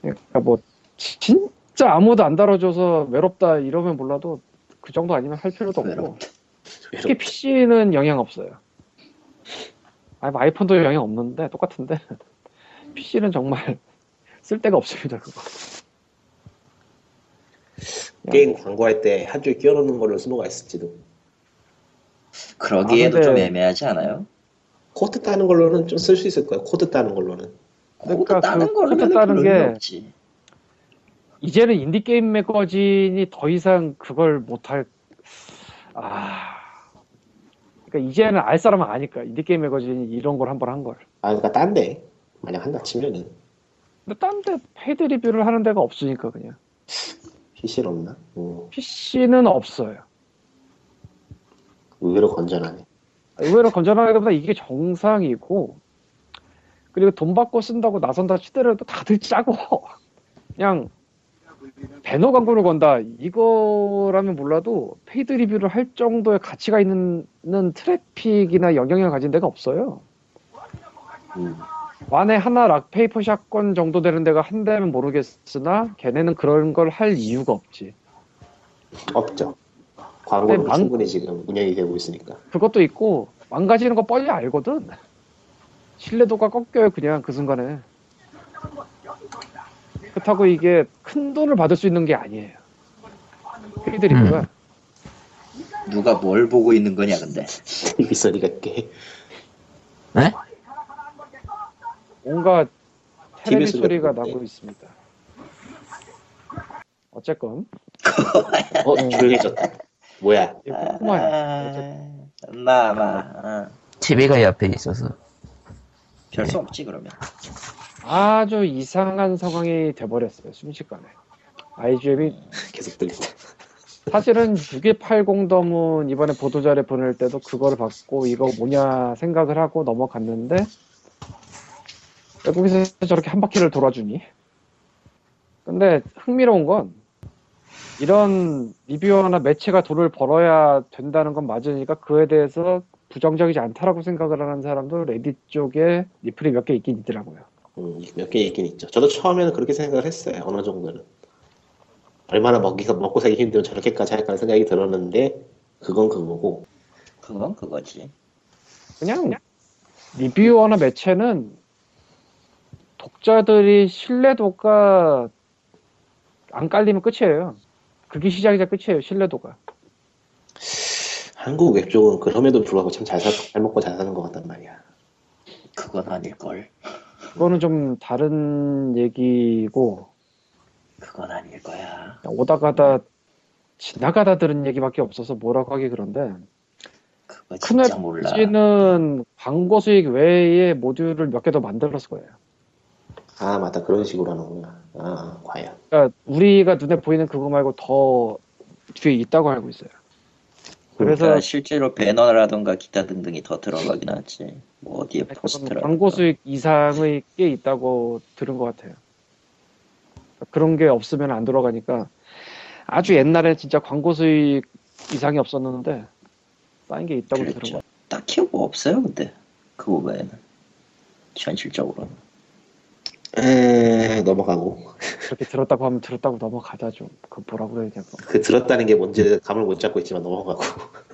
그러니까 뭐 진짜 아무도 안 다뤄줘서 외롭다 이러면 몰라도 그 정도 아니면 할 필요도 없고 외롭다. 특히 PC는 영향 없어요. 아니 뭐 아이폰도 영향 없는데 똑같은데 PC는 정말 [laughs] 쓸 데가 없습니다 그거. 게임 광고할 때 한 줄 끼워놓는 거를 쓸모가 있을지도. 그러기에도 아, 근데- 좀 애매하지 않아요? 코드 따는 걸로는 좀 쓸 수 있을 거예요. 코드 따는 걸로는. 코드 그러니까 따는 그 코드 따는 게 없지. 이제는 Indie Game Magazine이 더 이상 그걸 못할, 아. 그러니까 이제는 알 사람은 아니까. Indie Game Magazine이 이런 걸 한 번 한 걸. 아, 그러니까 딴데 만약 한다 치면은 근데 딴데 paid 리뷰를 하는 데가 없으니까 그냥. PC는 없나? 음, PC는 없어요. 의외로 건전하네. 의외로 건전하기보다 이게 정상이고, 그리고 돈 받고 쓴다고 나선다 치더라도 다들 짜고, 그냥 배너 광고를 건다. 이거라면 몰라도 paid 리뷰를 할 정도의 가치가 있는 는 트래픽이나 영향을 가진 데가 없어요. 음, 만에 하나 Rock Paper Shotgun 정도 되는 데가 한 대면 모르겠으나 걔네는 그런 걸 할 이유가 없지. 없죠. 광고는 근데 망- 충분히 지금 운영이 되고 있으니까. 그것도 있고 망가지는 거 뻔히 알거든. 신뢰도가 꺾여요 그냥 그 순간에. 그렇다고 이게 큰 돈을 받을 수 있는 게 아니에요. paid 리뷰가 누가 뭘 보고 있는 거냐 근데. [laughs] TV 소리가 꽤. 네? 뭔가 텔레비 TV 소리가 나고 있습니다. 어쨌건 [laughs] 어, 조용해졌다. 뭐야? 아, 마마. TV가 옆에 있어서. 별수 없지 그러면. 아주 이상한 상황이 돼버렸어요 순식간에. IGM이 계속 들린다. 사실은 6180 덤은 이번에 보도자료 보낼 때도 그거를 받고 이거 뭐냐 생각을 하고 넘어갔는데 외국에서 저렇게 한 바퀴를 돌아주니 근데 흥미로운 건 이런 리뷰어나 매체가 돈을 벌어야 된다는 건 맞으니까 그에 대해서 부정적이지 않다라고 생각을 하는 사람도 레딧 쪽에 리플이 몇 개 있긴 있더라고요. 음, 몇 개 있긴 있죠. 저도 처음에는 그렇게 생각을 했어요. 어느 정도는. 얼마나 먹기가 먹고 살기 힘들면 저렇게까지 할까 생각이 들었는데 그건 그거고. 그건 그거지. 그냥 리뷰어나 매체는 독자들이 신뢰도가 안 깔리면 끝이에요. 그게 시작이자 끝이에요. 신뢰도가. 한국 웹 쪽은 그럼에도 불구하고 참 잘 잘 먹고 잘 사는 것 같단 말이야. 그건 아닐걸. 그거는 좀 다른 얘기고 그건 아닐 거야. 오다 가다 지나가다 들은 얘기밖에 없어서 뭐라고 하기 그런데 그거 큰 진짜 몰라. 웹지는 광고 수익 외에 모듈을 몇 개 더 만들었을 거예요. 아 맞다 그런 식으로 하는구나. 아 과연. 그러니까 우리가 눈에 보이는 그거 말고 더 뒤에 있다고 알고 있어요. 그래서 그러니까 실제로 배너라던가 기타 등등이 더 들어가긴 하지. 뭐 어디에 포스터라. 광고 수익 이상의 게 있다고 들은 것 같아요. 그런 게 없으면 안 들어가니까 아주 옛날에 진짜 광고 수익 이상이 없었는데 쌓인 게 있다고 들은 것. 같아요. 딱히 뭐 없어요, 근데 그거 외에는 현실적으로는. 에, 넘어가고. 그렇게 들었다고 하면 들었다고 넘어가자 좀. 그 뭐라 그래야 되나. 그 들었다는 게 뭔지 감을 못 잡고 있지만 넘어가고.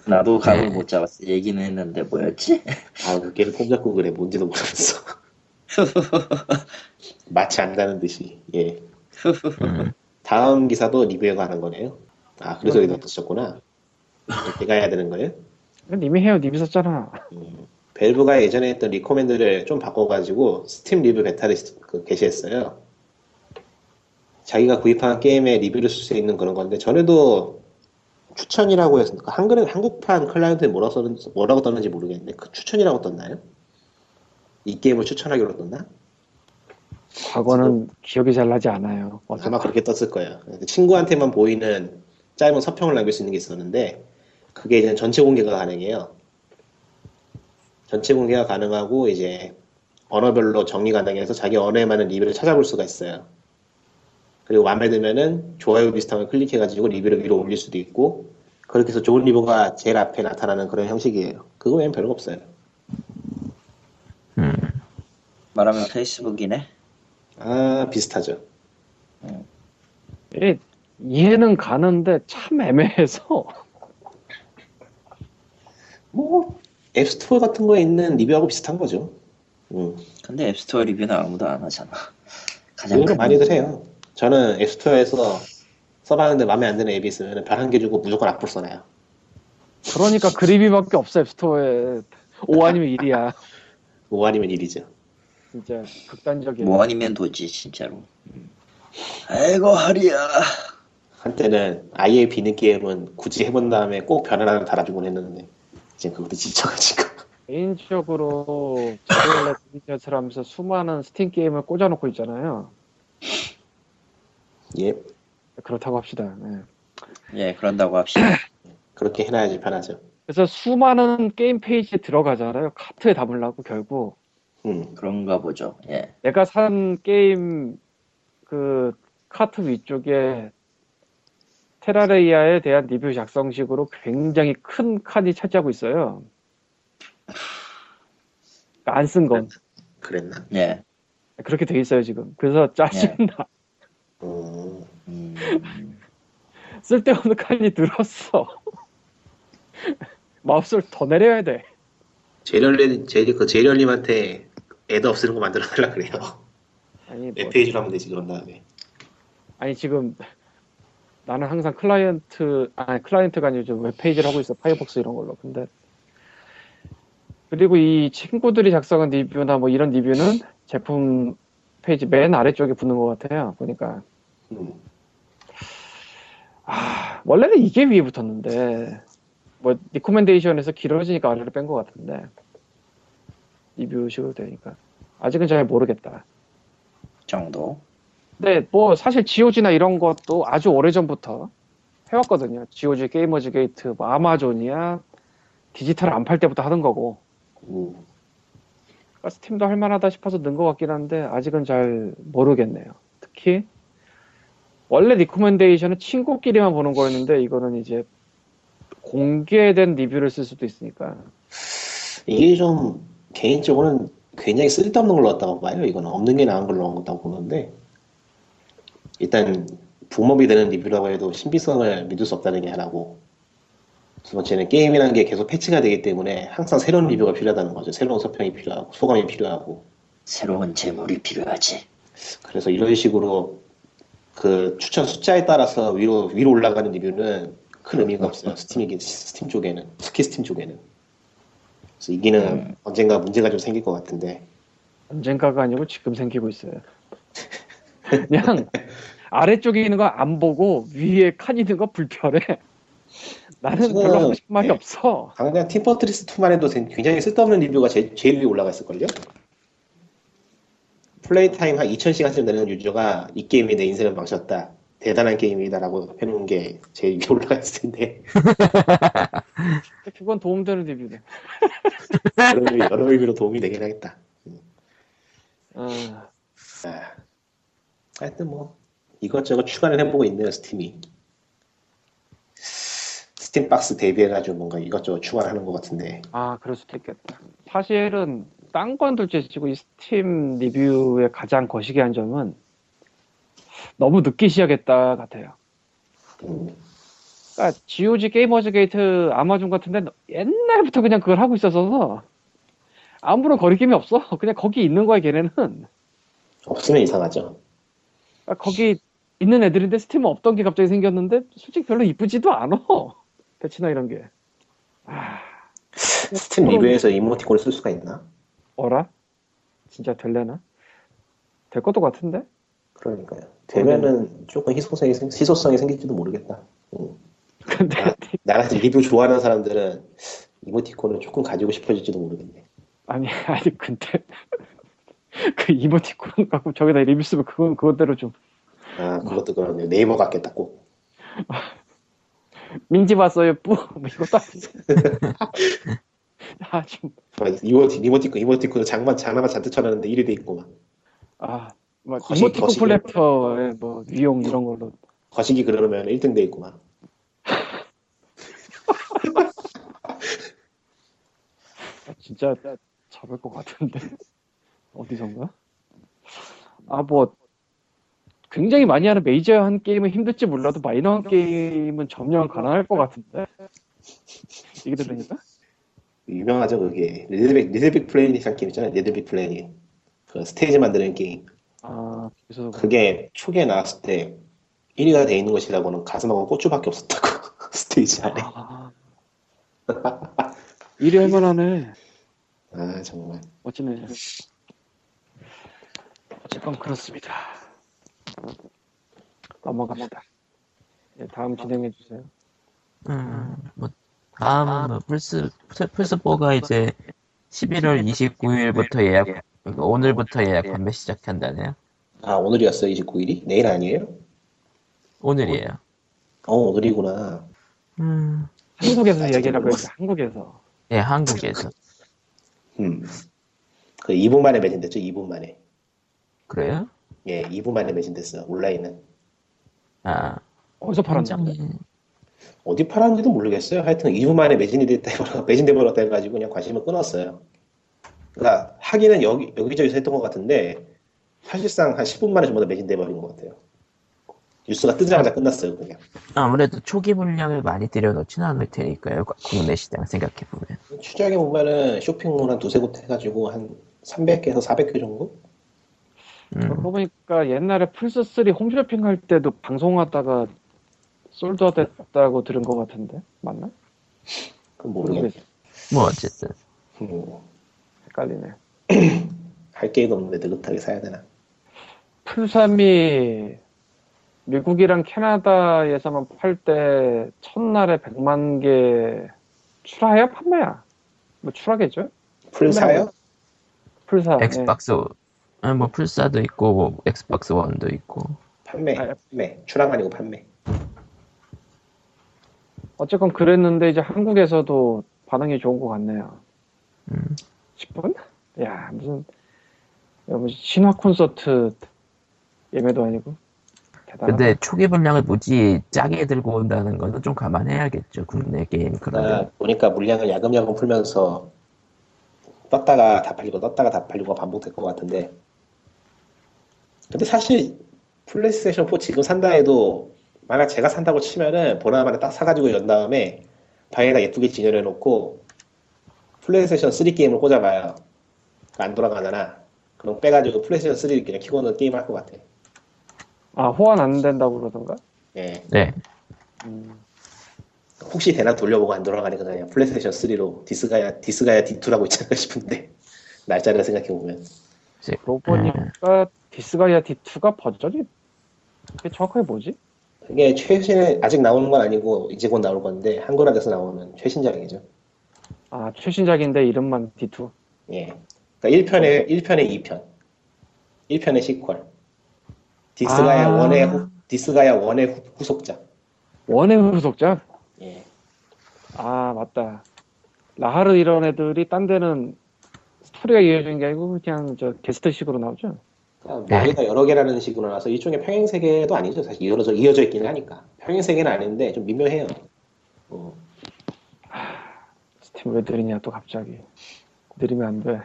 나도 감을 네. 못 잡았어. 얘기는 했는데 뭐였지? 아, 그게를 폼 잡고 그래. 뭔지도 모르겠어. [laughs] 마치 안다는 듯이. 예. 음. 다음 기사도 리뷰에 관한 거네요. 아, 그래서 여기다 쓰셨구나. 내가 해야 되는 거예요? 이미 해요. 님이 썼잖아. 음, 밸브가 예전에 했던 recommend를 좀 바꿔가지고 스팀 리뷰 베타를 시- 그 게시했어요. 자기가 구입한 게임에 리뷰를 쓸 수 있는 그런 건데 전에도 추천이라고 해서 그 한글은 한국판 클라이언트에 뭐라고 썼는지, 뭐라고 떴는지 모르겠는데 그 추천이라고 떴나요? 이 게임을 추천하기로 떴나? 과거는 기억이 잘 나지 않아요. 어제 아마 그렇게 떴을 거예요. 친구한테만 보이는 짧은 서평을 남길 수 있는 게 있었는데 그게 이제 전체 공개가 가능해요. 전체 공개가 가능하고 이제 언어별로 정리 가능해서 자기 언어에 맞는 리뷰를 찾아볼 수가 있어요. 그리고 마음에 들면은 좋아요 비슷한 걸 클릭해가지고 리뷰를 위로 올릴 수도 있고 그렇게 해서 좋은 리뷰가 제일 앞에 나타나는 그런 형식이에요. 그거 외엔 별거 없어요. 음. 말하면 페이스북이네. 아 비슷하죠. 예, 이해는 가는데 참 애매해서 뭐 앱스토어 같은 거에 있는 리뷰하고 비슷한 거죠. 음. 근데 앱스토어 리뷰는 아무도 안 하잖아. [laughs] 가장 큰 많이들. 해요. 저는 앱스토어에서 써봤는데 마음에 안 드는 앱이 있으면 별 한 개 주고 무조건 악플 써놔요. 그러니까 그리비밖에 없어 앱스토어에 5 아니면 1이야. 5 [laughs] 아니면 1이죠. 진짜 극단적이야. 뭐 아니면 도지 진짜로. 아이고 하리야. 한때는 아예 비는 게임은 굳이 해본 다음에 꼭 변화 하나 달아주곤 했는데 이제 그것도 지쳐가지고 개인적으로 제로엘라 디지털 하면서 수많은 스팀 게임을 꽂아놓고 있잖아요. 예 그렇다고 합시다. 네. 예, 그런다고 합시다. [clears throat] 그렇게 해놔야지 편하죠. 그래서 수많은 게임 페이지에 들어가잖아요. 카트에 담으려고 결국 음 그런가 보죠. 예. 내가 산 게임 그 카트 위쪽에 테라레이아에 대한 리뷰 작성식으로 굉장히 큰 칸이 차지하고 있어요. 안쓴 건. 그랬나? 예. 그렇게 돼 있어요, 지금. 그래서 짜증나. 음, 음, [laughs] 쓸데없는 칸이 늘었어. [laughs] 마우스를 더 내려야 돼. 제리얼리 제리 그 제리얼님한테 ad 없애는 거 만들어 달라 그래요. 아니, 뭐, 웹페이지로 하면 되지 그런 다음에. 아니 지금 나는 항상 클라이언트, 아니 클라이언트가 아니고 좀 웹페이지를 하고 있어. 파이어폭스 이런 걸로. 근데 그리고 이 친구들이 작성한 리뷰나 뭐 이런 리뷰는 제품 페이지 맨 아래쪽에 붙는 것 같아요. 보니까. 음, 아, 원래는 이게 위에 붙었는데, 뭐, recommendation에서 길어지니까 아래로 뺀 것 같은데, 리뷰식으로 되니까. 아직은 잘 모르겠다. 정도. 근데 뭐, 사실 GOG나 이런 것도 아주 오래전부터 해왔거든요. GOG GamersGate, 뭐, 아마존이야, 디지털 안 팔 때부터 하던 거고, 음. 그러니까 스팀도 할만하다 싶어서 넣은 것 같긴 한데, 아직은 잘 모르겠네요. 특히, 원래 recommendation은 친구끼리만 보는 거였는데, 이거는 이제, 공개된 리뷰를 쓸 수도 있으니까. 이게 좀 개인적으로는 굉장히 쓸데없는 걸 넣었다고 봐요. 이거는 없는 게 나은 걸 넣었다고 보는데 일단 붐업이 되는 리뷰라고 해도 신비성을 믿을 수 없다는 게 하나고 두 번째는 게임이라는 게 계속 패치가 되기 때문에 항상 새로운 리뷰가 필요하다는 거죠. 새로운 서평이 필요하고 소감이 필요하고 새로운 재물이 필요하지. 그래서 이런 식으로 그 추천 숫자에 따라서 위로 위로 올라가는 리뷰는 큰 의미가 없어요. 스팀이 스팀 쪽에는 특히 스팀 쪽에는 그래서 이기는 음. 언젠가 문제가 좀 생길 것 같은데 언젠가가 아니고 지금 생기고 있어요. 그냥 아래쪽에 있는 거 안 보고 위에 칸 있는 거 불편해. 나는 별로 하고 싶은 말이 네. 없어. 당장 Team Fortress 2만 해도 굉장히 쓸데없는 리뷰가 제, 제일 위에 올라가 있을걸요? 플레이 타임 한 2000시간쯤 되는 유저가 이 게임이 내 인생을 망쳤다. 대단한 게임이다라고 해놓은 게 제일 위에 [laughs] 올라가 있을 텐데. [laughs] 그건 도움되는 리뷰네. 여러, 의미- 여러 의미로 도움이 되긴 하겠다. 아, 아, 하여튼 뭐 이것저것 추가를 해보고 있네요 스팀이. 스팀 박스 대비해가지고 뭔가 이것저것 추가를 하는 것 같은데. 아, 그럴 수도 있겠다. 사실은 딴 건 둘째치고 이 스팀 리뷰의 가장 거시기한 점은 너무 늦게 시작했다 같아요. 음, 그러니까 GOG GamersGate 아마존 같은데 옛날부터 그냥 그걸 하고 있어서 아무런 거리낌이 없어. 그냥 거기 있는 거야 걔네는. 없으면 이상하죠. 그러니까 거기 있는 애들인데 스팀은 없던 게 갑자기 생겼는데 솔직히 별로 이쁘지도 않아. [laughs] 배치나 이런 게. 아, 스팀 리뷰에서 이모티콘을 쓸 수가 있나? 어라? 진짜 될래나? 될 것도 같은데? 그러니까요. 되면은 조금 희소성이, 생- 희소성이 생길지도 모르겠다. 음. 근데 아. [laughs] 나같이 리뷰 좋아하는 사람들은 이모티콘을 조금 가지고 싶어질지도 모르겠네. 아니 [laughs] 아니 근데 [laughs] 그 이모티콘 갖고 저기다 리뷰 쓰면 그건 그것대로 좀 아, 그것도 그렇네요. 네이버 같겠다, 꼭. [laughs] 민지 봤어요 뿌 [laughs] 뭐 이것도 아니지 아좀 아, 이모티, 이모티콘, 이모티콘을 장만, 장난만 잔뜩 쳐놨는데 1위 돼 있고, 막. 아, 뭐 이모티콘 거시기. 플래퍼의 뭐 위용 이런 걸로 거시기 그러면 1등 돼 있고, 막. 아, 진짜 잡을 것 같은데 어디선가? 아 뭐 굉장히 많이 하는 메이저 한 게임은 힘들지 몰라도 마이너 한 게임은 점령 가능할 것 같은데 이게 들으니까? 유명하죠, 그게. Little Big, Little Big Planet이라는 게임 있잖아요. Little Big Planet. 그 스테이지 만드는 게임. 아 그래서 그게 초기에 나왔을 때 1위가 돼 있는 것이라고는 가슴하고 고추밖에 없었다고. [laughs] 스테이지 안에. 아 일이 할만하네 아, 정말. 멋지네. 어쨌건 그렇습니다. 넘어갑시다. 예, 다음 진행해 주세요. 음, 뭐, 다음은 뭐 플스, 플스 4가 이제 11월 29일부터 예약, 그러니까 오늘부터 예약 판매 시작한다네요. 아, 오늘이었어요, 29일이? 내일 아니에요? 오늘이에요. 어, 오늘이구나. 음, 한국에서 얘기라고. 했지. 한국에서. 예, 한국에서. 음. 그 2분 만에 매진됐죠, 2분 만에. 그래요? 예, 2분 만에 매진됐어요, 온라인은. 아, 어디서? 굉장히, 어디 팔았는지도 모르겠어요. 하여튼 2분 만에 매진이 됐다, [laughs] 매진돼 버렸다 해가지고 그냥 관심을 끊었어요. 그러니까 하기는 여기, 여기저기서 했던 것 같은데, 사실상 한 10분 만에 전부 다 매진돼 버린 것 같아요. 뉴스가 뜨자마자 끝났어요, 그냥. 아무래도 초기 물량을 많이 들여놓지는 않을 테니까요. 국내 시장 생각해보면. 추적해 보면은 쇼핑몰 한 두세 곳 해가지고 한 300개에서 400개 정도? 음, 그러고 보니까 옛날에 플스3 홈쇼핑 할 때도 방송하다가 솔드아웃 됐다고 들은 것 같은데. 맞나? 모르겠어. 뭐, 어쨌든. 음, 헷갈리네. [clears throat] 할 게임도 없는데 느긋하게 사야 되나? 플삼이 미국이랑 캐나다에서만 팔 때 첫날에 100만 개 출하야 판매야? 뭐 출하겠죠? 플사요? 플사. 예. 엑스박스, 아, 뭐, 플사도 있고, 뭐, 엑스박스 원도 있고. 판매, 아, 판매. 출하 아니고 판매. 어쨌건 그랬는데 이제 한국에서도 반응이 좋은 것 같네요. 음, 10분? 야 무슨 신화 콘서트 예매도 아니고 대단하다. 근데 초기 분량을 무지 짜게 들고 온다는 거는 좀 감안해야겠죠. 국내 게임 나 그러면. 보니까 물량을 야금야금 풀면서 떴다가 다 팔리고 떴다가 다 팔리고 반복될 것 같은데 근데 사실 플레이스테이션 4 지금 산다 해도 만약 제가 산다고 치면은 보나마나 딱 사가지고 연 다음에 방에다 예쁘게 진열해 놓고 플레이스테이션 3 게임을 꽂아봐요 안 돌아가잖아. 그럼 빼가지고 플레이스테이션 3 그냥 키고는 게임 할 것 같아. 아 호환 안 된다고 그러던가? 예. 네. 음, 혹시 대낮 돌려보고 안 돌아가니까 그냥 플레이스테이션 3로 디스가이아 디스가이아 D2라고 [laughs] 있잖아 싶은데. 날짜를 생각해 보면. 이제, 그러고 보니까 디스가이아 D2가 버전이 그게 정확하게 뭐지? 이게 최신에 아직 나오는 건 아니고 이제 곧 나올 건데 한글화돼서 나오면 최신작이죠. 아 최신작인데 이름만 D2 예. 그러니까 1편에 1편에 2편. 1편의 시퀄. 디스가야 아. 원의 후, 디스가야 원의 후, 후속작. 원의 후속작? 예. 아 맞다. 라하르 이런 애들이 딴 데는 스토리가 이어지는 게 아니고 그냥 저 게스트식으로 나오죠. 그냥 머리가 여러 개라는 식으로 나와서 일종의 평행 세계도 아니죠. 사실 이어져 이어져 있기는 하니까 평행 세계는 아닌데 좀 미묘해요. 어, 스팀 왜 느리냐 또 갑자기. 느리면 안 돼.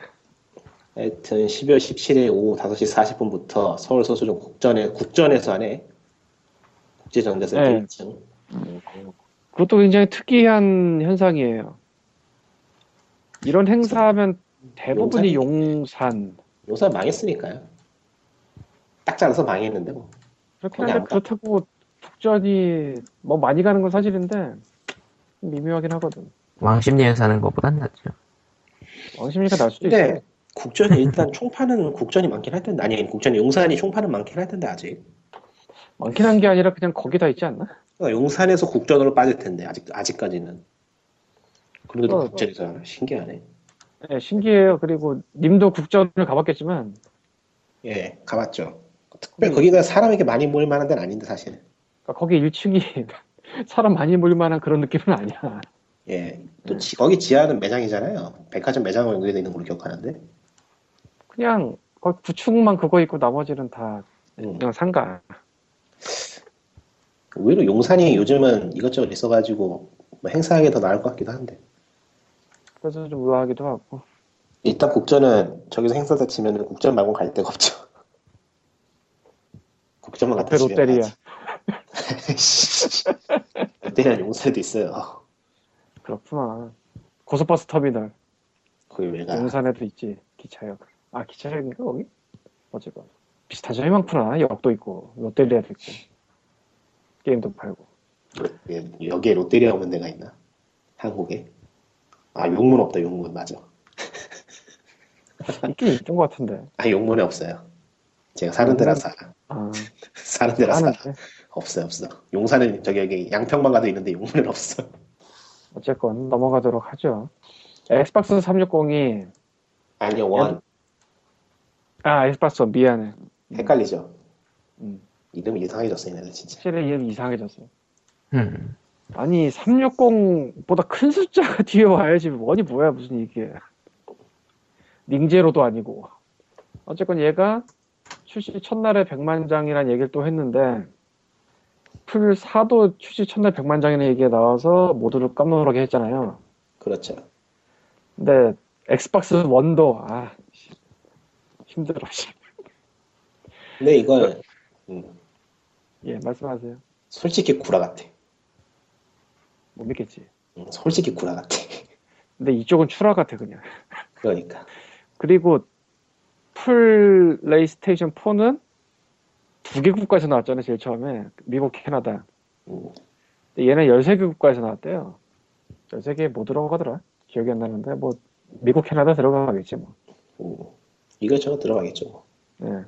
하여튼 12월 17일 오후 5시 40분부터 서울 서수중 국전에 국전에서. 국제전자센터 네. 1층. 그것도 굉장히 특이한 현상이에요. 이런 행사하면 대부분이 용산. 요새 망했으니까요. 딱 잘라서 망했는데 뭐. 그렇긴 거기 한데. 그렇다고 국전이 뭐 많이 가는 건 사실인데 미묘하긴 하거든. 왕십리에 사는 것보단 낫죠. 왕심리가 날 수도 있어. 근데 국전이 일단 총파는 국전이 많긴 할 텐데 아니 국전이 용산이 총파는 많긴 할 텐데 아직. 많긴 한 게 아니라 그냥 거기 다 있지 않나? 그러니까 용산에서 국전으로 빠질 텐데 아직 아직까지는. 그런데도 어, 국전에서 하나? 신기하네. 네, 신기해요. 그리고 님도 국전을 가봤겠지만 예, 가봤죠. 특별 음. 거기가 사람에게 많이 모일 만한 데는 아닌데 사실. 그러니까 거기 1층이 [laughs] 사람 많이 몰 만한 그런 느낌은 아니야. 예, 또 지- 거기 지하는 매장이잖아요. 백화점 매장으로 연결되어 있는 걸로 기억하는데. 그냥 거기 9층만 그거 있고 나머지는 다 음. 그냥 상가. 의외로 용산이 요즘은 이것저것 있어가지고 뭐 행사하기 더 나을 것 같기도 한데. 그래서 좀 의아하기도 하고. 일단 국전은 저기서 행사 다 치면은 국전 말고 갈 데가 없죠. 앞에 치면 롯데리아. 롯데리아 용산에도 있어요. 그렇구나. 고속버스 터미널. 거기 왜 가? 용산에도 있지. 기차역. 아 기차역인가 거기? 어쨌건 점이 많구나. 역도 있고 롯데리아도 있고 게임도 팔고. 예, 여기에 롯데리아 없는 데가 있나? 한국에? 아 용문 없다 용문 맞아. 있긴 있던 것 같은데. 아 용문에 없어요. 제가 사는 데라서 알아. 아 [laughs] 사는 알아. 하는데. 없어요 없어. 용산은 저기 여기 양평만 가도 있는데 용문은 없어. 어쨌건 넘어가도록 하죠. 엑스박스 360이 아니요 원 아 엑스박스 원, 미안해. 헷갈리죠. 음. 이름이 이상하게 졌어 얘네들 진짜. 확실히 이름 이상해졌어요. 음. 아니 360보다 큰 숫자가 [laughs] 뒤에 와야지 원이 뭐야 무슨 이게 링 제로도 아니고 어쨌건 얘가 출시 첫날에 100만 장이라는 얘기를 또 했는데 플4도 출시 첫날 100만 장이라는 얘기가 나와서 모두를 깜놀하게 했잖아요 그렇죠. 근데 엑스박스 원도 아 씨, 힘들어 씨. 근데 이건 음, 예 말씀하세요 솔직히 구라 같아. 못 믿겠지 음, 솔직히 구라 같아. 근데 이쪽은 추라 같아 그냥 그러니까 그리고 플레이스테이션 4는 두 개 국가에서 나왔잖아요, 제일 처음에. 미국, 캐나다. 음, 근데 얘는 13개 국가에서 나왔대요. 13개 뭐 들어가더라? 기억이 안 나는데, 뭐, 미국, 캐나다 들어가겠지, 뭐. 음, 이것저것 들어가겠죠. 뭐. 예.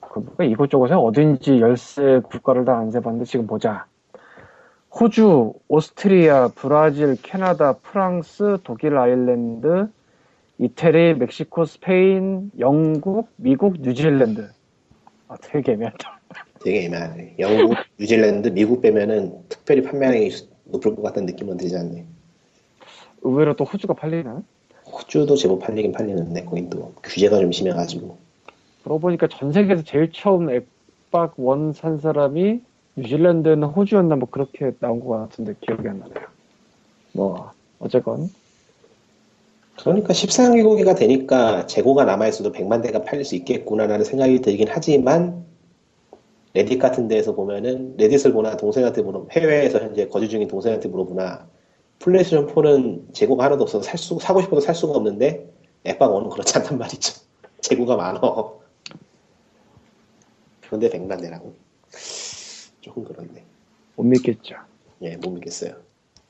그러니까 이곳저곳에 어딘지 13 국가를 다 안 세봤는데, 지금 보자. 호주, 오스트리아, 브라질, 캐나다, 프랑스, 독일, 아일랜드, 이태리, 멕시코, 스페인, 영국, 미국, 뉴질랜드. 아, 되게 애매하다. 되게 애매하네. 영국, 뉴질랜드, 미국 빼면은 특별히 판매량이 높을 것 같은 느낌은 들지 않네. 의외로 또 호주가 팔리나? 호주도 제법 팔리긴 팔리는데 거긴 또 규제가 좀 심해가지고 그러고 보니까 전 세계에서 제일 처음 엑박 원 산 사람이 뉴질랜드나 호주였나 뭐 그렇게 나온 것 같은데 기억이 안 나네요. 뭐 어쨌건 그러니까 13개국이가 되니까 재고가 남아있어도 100만 대가 팔릴 수 있겠구나라는 생각이 들긴 하지만 레딧 같은 데에서 보면은 레딧을 보나 동생한테 물어 해외에서 현재 거주 중인 동생한테 물어보나 플레이스테이션 4는 재고가 하나도 없어서 살 수, 사고 싶어도 살 수가 없는데 앱박 1은 그렇지 않단 말이죠. [laughs] 재고가 많어. 그런데 100만 대라고? 조금 그렇네. 못 믿겠죠. 예 못 믿겠어요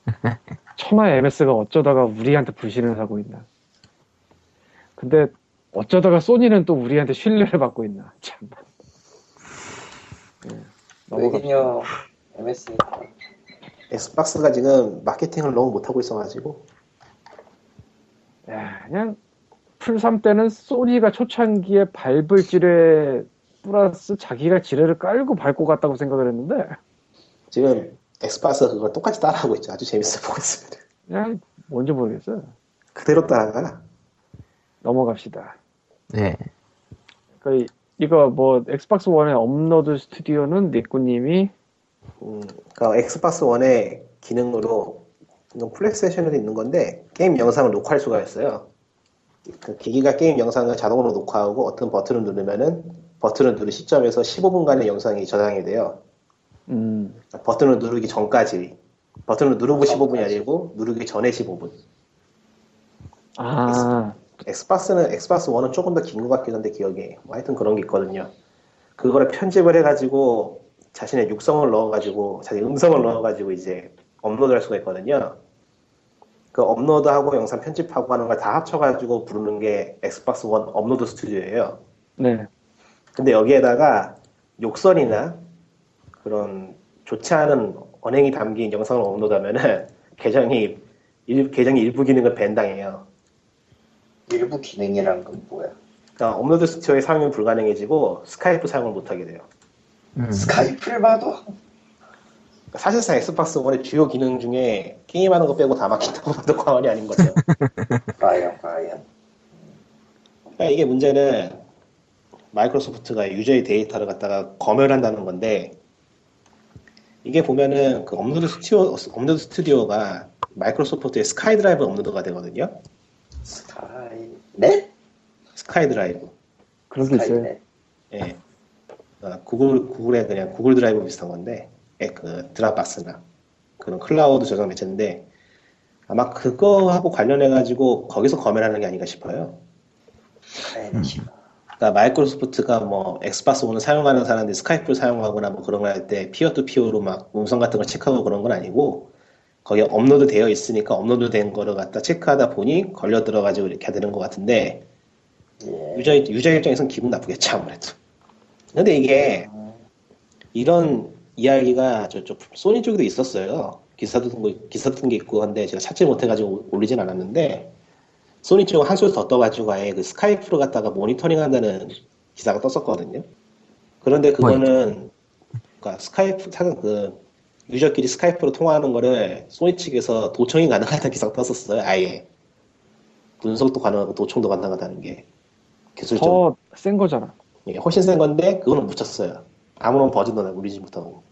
[laughs] 천하 MS가 어쩌다가 우리한테 불신을 사고 있나. 근데 어쩌다가 소니는 또 우리한테 신뢰를 받고 있나. [laughs] 참. 예, 넘어갑시다. 왜긴요 MS 엑스박스가 지금 마케팅을 너무 못하고 있어가지고 야, 그냥 플3 때는 소니가 초창기에 밟을 지뢰 플러스 자기가 지뢰를 깔고 밟고 갔다고 생각을 했는데 지금 엑스박스가 그걸 똑같이 따라하고 있죠. 아주 재밌게 [laughs] 보고 있습니다. 그냥 뭔지 모르겠어요. 그대로 따라가. 넘어갑시다. 네. 그 이거 뭐 엑스박스 원의 업로드 스튜디오는 니꾸님이 음, 그러니까 엑스박스 원의 기능으로 이건 플레이스테이션에도 있는 건데 게임 영상을 녹화할 수가 있어요. 그 기기가 게임 영상을 자동으로 녹화하고 어떤 버튼을 누르면은 버튼을 누른 시점에서 15분간의 영상이 저장이 돼요. 음, 버튼을 누르기 전까지 버튼을 누르고 15분이 아니고 누르기 전에 15분. 아 엑스박스는 엑스박스 1은 조금 더 긴 것 같긴 한데 기억에 뭐 하여튼 그런 게 있거든요. 그거를 편집을 해가지고 자신의 육성을 넣어가지고 자기 음성을 넣어가지고 이제 업로드할 수가 있거든요. 그 업로드하고 영상 편집하고 하는 걸 다 합쳐가지고 부르는 게 엑스박스 1 업로드 스튜디오예요. 네. 근데 여기에다가 욕설이나 그런 좋지 않은 언행이 담긴 영상을 업로드하면은 [laughs] 계정이 일, 계정이 일부 기능을 ban당해요. 일부 기능이란 건 뭐야? 그러니까 업로드 스튜디오의 사용이 불가능해지고 스카이프 사용을 못하게 돼요. 음. 스카이프를 봐도 그러니까 사실상 엑스박스 1의 주요 기능 중에 게임하는 거 빼고 다 막힌다고 [laughs] 봐도 과언이 아닌 거죠. [laughs] 과연 과연 그러니까 이게 문제는 마이크로소프트가 유저의 데이터를 갖다가 검열한다는 건데 이게 보면은 그 업로드 스튜디오, 업로드 스튜디오가 마이크로소프트의 스카이 드라이브 업로드가 되거든요. 스카이 넷? 스카이 드라이브. 그런 게 있어요. 스카이넷. 예. 어, 구글, 구글의 그냥 구글 드라이브 비슷한 건데, 예, 그 드랍박스나 그런 클라우드 저장 매체인데, 아마 그거하고 관련해 가지고 거기서 검열하는 게 아닌가 싶어요. 스카이넷이 그러니까 마이크로소프트가 뭐 엑스박스 1을 사용하는 사람들이 스카이프를 사용하거나 뭐 그런 걸 할 때 peer to peer로 막 음성 같은 걸 체크하고 그런 건 아니고 거기에 업로드 되어 있으니까 업로드 된 거를 갖다 체크하다 보니 걸려 들어가지고 이렇게 되는 것 같은데 예. 유저, 유저 입장에서는 기분 나쁘겠죠 아무래도 근데 이게 이런 이야기가 저쪽 소니 쪽에도 있었어요 기사 같은 거 기사 같은 게 있고 한데 제가 찾지 못해가지고 올리진 않았는데 소니 쪽은 한 소리 더 떠가지고 아예 그 스카이프로 갖다가 모니터링 한다는 기사가 떴었거든요. 그런데 그거는 그러니까 스카이프 타는 그 유저끼리 스카이프로 통화하는 거를 소니 측에서 도청이 가능하다는 기사가 떴었어요. 아예 분석도 가능하고 도청도 가능하다는 게 기술적으로 더 센 거잖아. 예, 훨씬 센 건데 그거는 묻혔어요. 아무런 경종도 울리지 못하고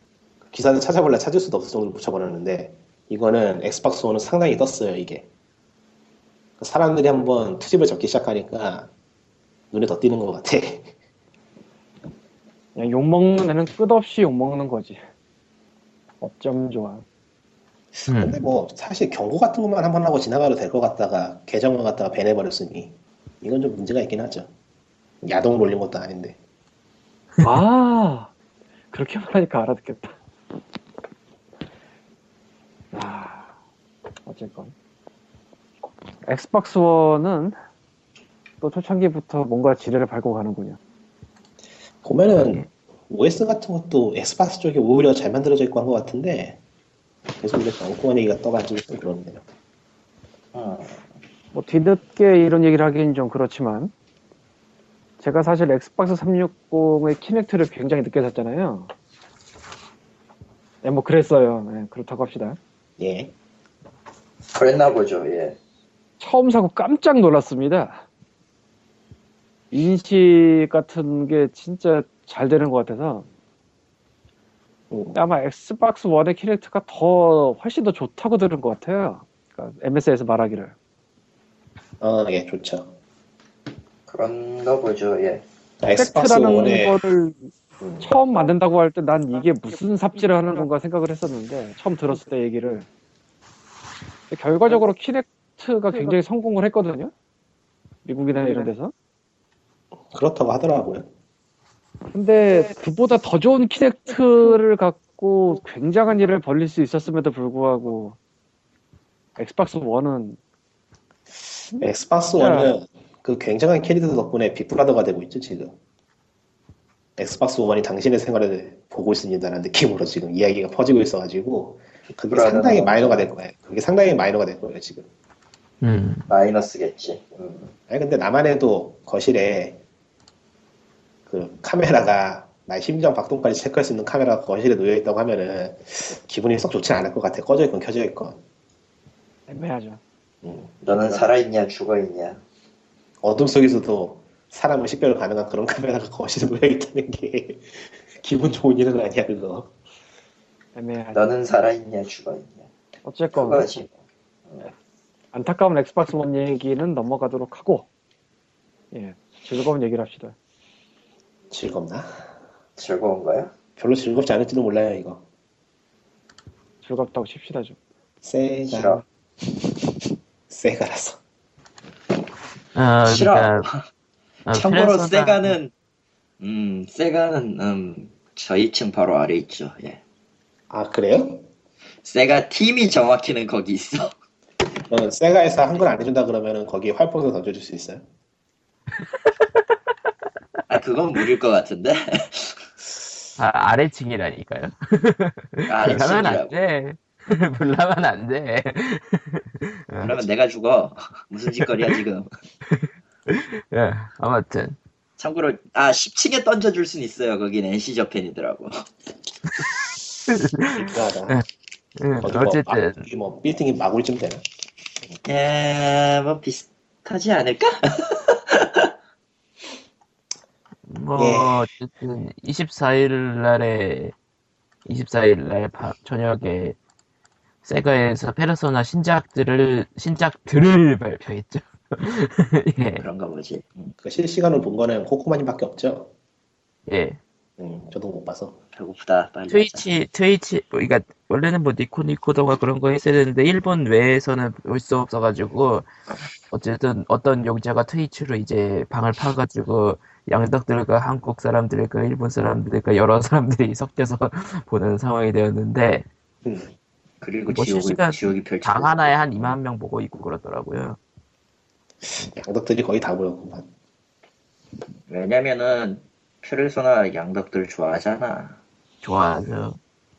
기사를 찾아볼래 찾을 수도 없을 정도로 묻혀버렸는데 이거는 엑스박스 1은 상당히 떴어요 이게 사람들이 한번 트집을 잡기 시작하니까 눈에 더 띄는 것 같아 그냥 욕 먹는 애는 끝없이 욕 먹는 거지. 어쩜 좋아. 근데 음. 뭐 사실 경고 같은 것만 한 번 하고 지나가도 될 것 같다가 계정을 갖다가 ban해버렸으니 이건 좀 문제가 있긴 하죠 야동을 올린 것도 아닌데 아 그렇게 말하니까 알아듣겠다. 아 어쨌건 엑스박스 원은 또 초창기부터 뭔가 지뢰를 밟고 가는군요. 보면은 OS 같은 것도 엑스박스 쪽이 오히려 잘 만들어져 있고 한 것 같은데 계속 이렇게 엉뚱한 얘기가 떠가지고 좀 그렇네요 음. 뭐 뒤늦게 이런 얘기를 하긴 좀 그렇지만 제가 사실 엑스박스 360의 키넥트를 굉장히 늦게 샀잖아요. 네, 뭐 그랬어요. 네, 그렇다고 합시다. 예 그랬나 보죠. 예. 처음 사고 깜짝 놀랐습니다. 인식 같은 게 진짜 잘 되는 것 같아서 음, 아마 엑스박스 1의 키넥트가 더 훨씬 더 좋다고 들은 것 같아요. 그러니까 MS에서 말하기를. 어, 예, 좋죠. 그런가 보죠. 예. 엑스박스 키넥트라는 원에 거를 음, 처음 만든다고 할 때 난 이게 무슨 삽질을 하는 건가 생각을 했었는데 처음 들었을 때 얘기를 결과적으로 키넥트가 굉장히 성공을 했거든요. 미국이나 이런 데서. 그렇다고 하더라고요. 근데 그보다 더 좋은 키넥트를 갖고 굉장한 일을 벌릴 수 있었음에도 불구하고 엑스박스 1은 엑스박스 진짜. 원은 그 굉장한 캐릭터 덕분에 빅브라더가 되고 있죠 지금. 엑스박스 원이 당신의 생활을 보고 있습니다라는 느낌으로 지금 이야기가 퍼지고 있어가지고 그게 상당히 마이너가 될 거예요. 그게 상당히 마이너가 될 거예요 지금. 음. 마이너스겠지. 음. 아니 근데 나만 해도 거실에 그 카메라가 나의 심장 박동까지 체크할 수 있는 카메라가 거실에 놓여 있다고 하면은 기분이 썩 좋지 않을 것 같아. 꺼져 있건 켜져 있건. 애매하죠. 음. 너는 살아있냐 죽어있냐 어둠 속에서도 사람을 식별 가능한 그런 카메라가 거실에 놓여 있다는 게 [laughs] 기분 좋은 일은 아니야 그거. 애매하죠. 너는 살아있냐 죽어있냐 어쨌건 그거지 안타까운 엑스박스 원 얘기는 넘어가도록 하고 예 즐거운 얘기를 합시다. 즐겁나? 즐거운 거야? 별로 즐겁지 않을지도 몰라요 이거. 즐겁다고 칩시다 좀. 세가 싫어 세가라서. 어, 싫어. 그러니까, 어, 참고로 세가는 음 세가는 음 저희 층 바로 아래 있죠 예 아 그래요? 세가 팀이 정확히는 거기 있어 그러면 세가에서 한글 안 해준다 그러면은 거기에 활포도 던져줄 수 있어요? [laughs] 아 그건 무리일 것 같은데 아, 아래층이라니까요. 아래 불나면 안 층이라고 돼. [laughs] 불나면 안 돼. [laughs] 그러면 내가 죽어 무슨 짓거리야 지금 예, 아무튼. 참고로 아 10층에 던져줄 순 있어요 거긴 NC 저팬이더라고 뭐, 어쨌든, 뭐 빌딩이 마구리쯤 되나? 예뭐 비슷하지 않을까? [laughs] 뭐, 예. 어쨌든, 24일 날에, 24일 날 밤, 저녁에, 세가에서 페르소나 신작들을, 신작들을 발표했죠. [laughs] 예, 그런가 보지 음, 그 실시간으로 본 거는 코코마님밖에 없죠. 예. 음, 저도 못 봐서. 배고프다 빨리 하자. 트위치, 트위치, 뭐, 그러니까 원래는 뭐 니코 니코동가 그런 거 했어야 되는데 일본 외에서는 볼수 없어가지고 어쨌든 어떤 용자가 트위치로 이제 방을 파가지고 양덕들과 한국 사람들과 일본 사람들과 여러 사람들이 [laughs] 섞여서 [laughs] 보는 상황이 되었는데 음, 그리고 뭐 지옥이, 실시간 지옥이 펼쳐 방 하나에 한 2만 명 보고 있고 그러더라고요. 양덕들이 거의 다 모였구만. 왜냐면은 페르소나 양덕들 좋아하잖아 좋아하죠.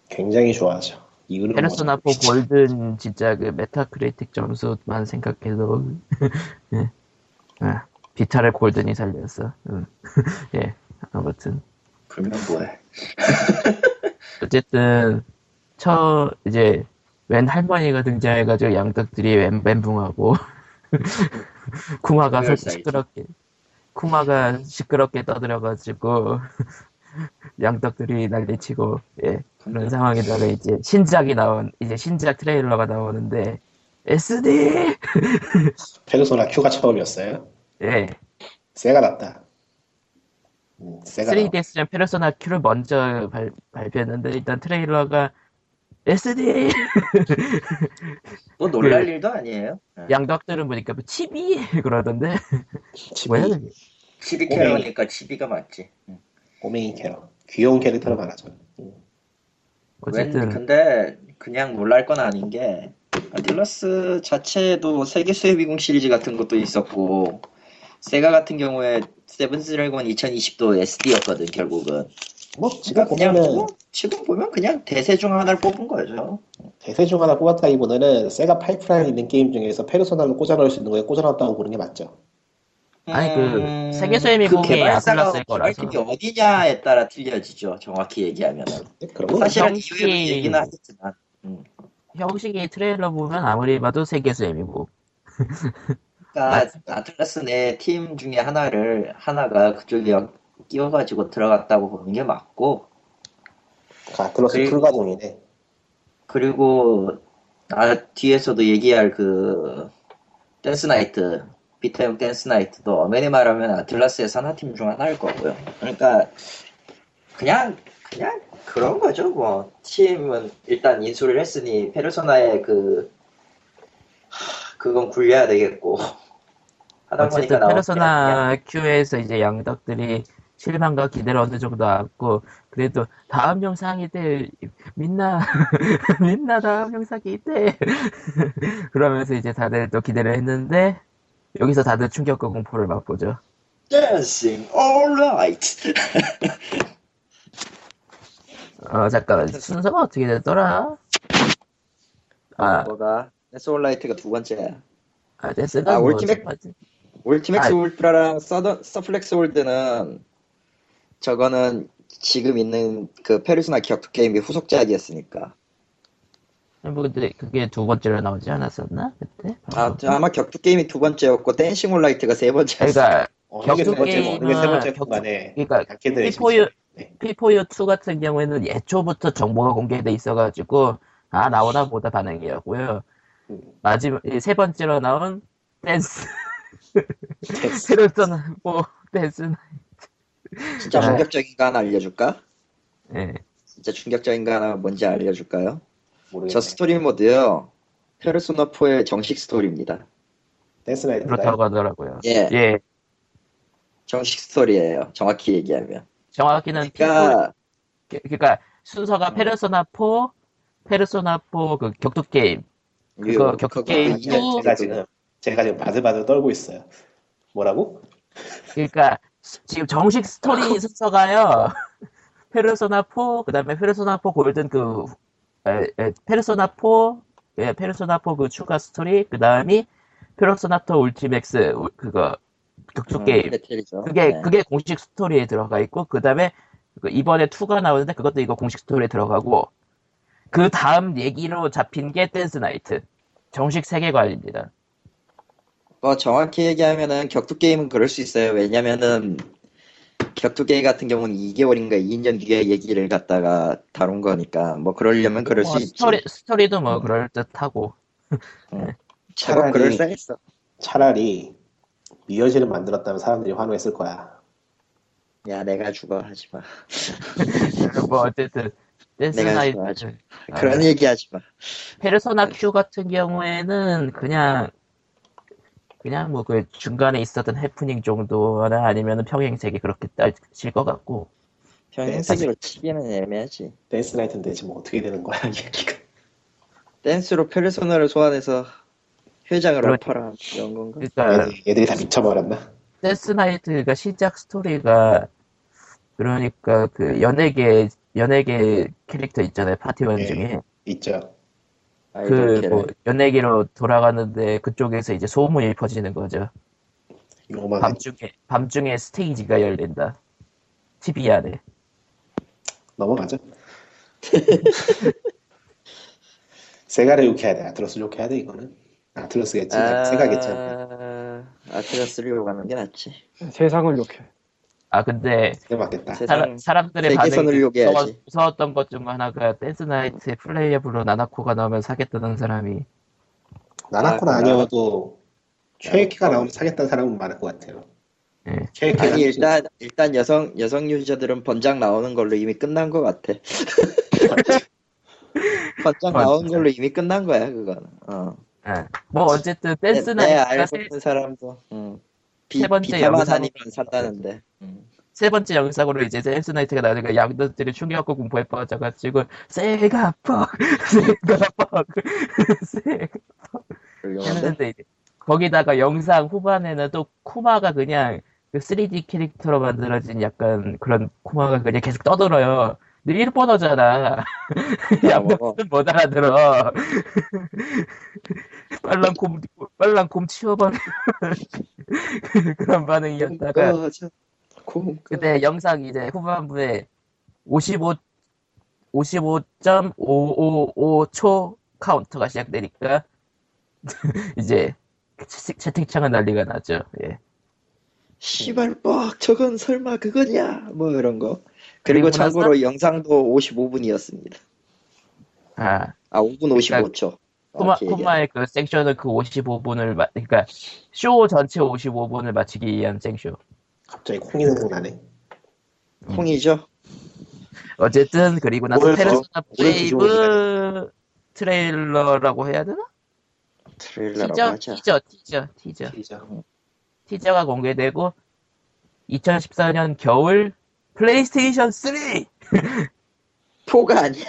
굉장히 좋아하죠. 이유는 페르소나 4 뭐죠? 골든 진짜 그 메타크리틱 점수만 생각해도 [laughs] 예. 아, 비타를 골든이 살렸어. 음. [laughs] 예. 아무튼 그러면 뭐해 [laughs] 어쨌든 처 이제 웬 할머니가 등장해가지고 양덕들이 웬, 멘붕하고 쿠마가 서- real size. 시끄럽게 쿠마가 시끄럽게 떠들어가지고 [laughs] 양덕들이 난리치고 예 그런 상황에다가 이제 신작이 나온 이제 신작 트레일러가 나오는데 SD [laughs] 페르소나 Q가 처음이었어요. 예 세가 낫다. 음, 세가 나. 3DS전 페르소나 Q를 먼저 발, 발표했는데 일단 트레일러가 SD [laughs] 뭐 놀랄 일도 아니에요. 예. 양덕들은 보니까 뭐 chibi 그러던데. 뭐야 chibi, chibi 캐러니까 chibi가 맞지. 응. 꼬맹이 캐러. 귀여운 캐릭터로 말하죠. 음, 웬 어쨌든. 근데 그냥 놀랄 건 아닌 게 아틀라스 자체도 세계수의 미궁 시리즈 같은 것도 있었고 세가 같은 경우에 세븐 드래곤 2020도 SD였거든 결국은 뭐 지금 그냥 보면은 뭐, 지금 보면 그냥 대세 중 하나를 뽑은 거죠. 대세 중 하나 뽑았다기보다는 세가 파이프라인 있는 게임 중에서 페르소나를 꽂아 넣을 수 있는 거에 꽂아 넣었다고 보는 게 맞죠. 아니, 그 음, 세계수의 미궁의 그 개발사가 거라서. 개발팀이 어디냐에 따라 틀려지죠. 정확히 얘기하면은. 그런 거 사실은 이유는 얘기는 하겠지만. 형식이 트레일러 보면 아무리 봐도 세계수의 미궁이고. 그러니까 아틀라스 내 팀 중에 하나를 하나가 그쪽에 끼워가지고 들어갔다고 보는 게 맞고 그 아틀러스 그리고- 풀가동이네. 그리고 아 뒤에서도 얘기할 그 댄스 나이트 비타용 댄스 나이트도 엄밀히 말하면 아틀라스의 산하팀 중 하나일 거고요. 그러니까 그냥 그냥 그런 거죠. 뭐 팀은 일단 인수를 했으니 페르소나의 그 하, 그건 굴려야 되겠고 [laughs] 하다 보니까 페르소나 Q에서 이제 양덕들이 실망과 기대를 어느 정도 안고 그래도 다음 영상이 때 민나 [laughs] 민나 다음 영상이 때 [laughs] 그러면서 이제 다들 또 기대를 했는데 여기서 다들 충격과 공포를 맛보죠. Dancing Alright. [laughs] 어 잠깐만 순서가 어떻게 됐더라? 아, 뭐가 댄스 올라이트가 두 번째야. 아 아, 뭐첫 번째? 울티맥스 아. 울트라랑 서더, 서플렉스 월드는 저거는 지금 있는 그 페르소나 격투 게임의 후속작이었으니까. 뭐 근데 그게 두 번째로 나오지 않았었나 그때? 아, 아마 격투 게임이 두 번째였고 댄싱 온라이트가 세 번째였어. 그러니까 세 격투 번째고 어느 게세 게임은 번째 간에 그러니까 피포유 네. 피포유 2 같은 경우에는 예초부터 정보가 공개돼 있어가지고 아 나오나 보다 반응이었고요. 음. 마지막 이세 번째로 나온 댄스 댄스. [laughs] [laughs] 페르소나 뭐 댄스 진짜 네. 충격적인 거 하나 알려줄까? 예. 진짜 충격적인 거 하나 뭔지 알려줄까요? 모르겠네. 저 스토리 모드요. 페르소나 4의 정식 스토리입니다. 댄스 나이트 그렇다고 하더라고요. 예, 예. 정식 스토리예요. 정확히 얘기하면. 정확히는 그러니까 그러니까 순서가 페르소나 4 페르소나 4그 격투 게임 그거 유- 격투 게임 제가 지금 제가 지금 바들바들 떨고 있어요. 뭐라고? 그러니까 지금 정식 스토리 [laughs] 순서가요. [laughs] 페르소나 4, 그 다음에 페르소나 4 골든 그 에, 에, 페르소나 4, 예, 페르소나 4 그 추가 스토리, 그 다음이 페르소나 4 울티맥스 우- 그거 격투 음, 게임. 배틀이죠. 그게 네. 그게 공식 스토리에 들어가 있고 그 다음에 그 이번에 2가 나오는데 그것도 이거 공식 스토리에 들어가고 그 다음 얘기로 잡힌 게 댄스 나이트. 정식 세계관입니다. 뭐 정확히 얘기하면은 격투 게임은 그럴 수 있어요. 왜냐면은 격투 게임 같은 경우는 2개월인가 2년 뒤에 얘기를 갖다가 다룬 거니까 뭐 그러려면 그럴 뭐수 있지. 스토리 스토리도 뭐 그럴 듯하고 제법 차라리- 그럴싸했어. 차라리 미어지를 만들었다면 사람들이 환호했을 거야. 야 내가 죽어 하지 마. [laughs] 뭐 어쨌든 내가 좋아하죠. 아, 그런 얘기 하지 마. 페르소나 Q 같은 경우에는 그냥 그냥 뭐 그 중간에 있었던 해프닝 정도나 아니면 평행세계 그렇게 따질 것 같고 평행세계로 치기는 애매하지. 댄스 나이트는 대체 뭐 어떻게 되는 거야 얘기가. 댄스로 페르소나를 소환해서 회장을 엎어라 이런 건가? 그러니까 얘들, 얘들이 다 미쳐버렸나? 댄스 나이트가 시작 스토리가 그러니까 그 연예계 연예계 캐릭터 있잖아요 파티원 예. 중에 있죠. 그 뭐. 연예계로 돌아가는데 그쪽에서 이제 소문이 퍼지는 거죠 밤중에 밤중에 스테이지가 열린다 TV 안에 넘어가죠. [laughs] 세가를 욕해야 돼. 아틀러스 욕해야 돼 이거는. 세가겠지. 아, 아트라스를 욕하는 게 낫지. 세상을 욕해. 아 근데 사람, 사람들의 반응이. 무서워, 무서웠던 것 중 하나가 댄스 나이트의 playable로 나나코가 나오면 사겠다는 사람이 나나코는 아, 아니어도 최애캐가 나오면 사겠다는 사람은 많을 것 같아요. 예. 최애캐가 아니 일단 일단 여성 여성 유저들은 번장 나오는 걸로 이미 끝난 것 같아. [laughs] 번장 나오는 걸로 이미 끝난 거야 그거는. 어. 예. 뭐 어쨌든 댄스 나이트가 알고 세, 있는 사람도 음. 비, 세 번째 비타만 영상- 아니면 산다는데. 음. 세 번째 영상으로 이제 댄스 나이트가 나오니까 양덕들이 충격과 공포에 빠져가지고 세가 fuck 세가 fuck 세가 훌륭한데. 했는데 이제 거기다가 영상 후반에는 또 쿠마가 그냥 그 3D 캐릭터로 만들어진 약간 그런 쿠마가 그냥 계속 떠들어요. 근데 일본어잖아. [laughs] 뭐. 양들은 못 알아들어. [laughs] 빨랑 곰, 빨랑 곰 치워버려. [laughs] 그런 반응이었다가. 공 그때 영상 이제 후반부에 55, 55.555초 카운터가 시작되니까 이제 채- 채팅창은 난리가 나죠. 예. 시발 fuck 저건 설마 그거냐 뭐 이런 거 그리고 참고로 영상도 55분이었습니다 아, 아 5분 55초 코마, 코마의 그 섹션은 그 55분을, 마, 그러니까 쇼 전체 55분을 마치기 위한 생쇼. 갑자기 콩이 생각나네. 홍이죠 어쨌든, 그리고 나서 뭘 더- 페르소나 5 트레일러라고 해야 되나? 트레일러라고 티저, 하자 티저, 티저, 티저. 티저. 티저가 공개되고 2014년 겨울 플레이스테이션 3 [laughs] four가 아니야.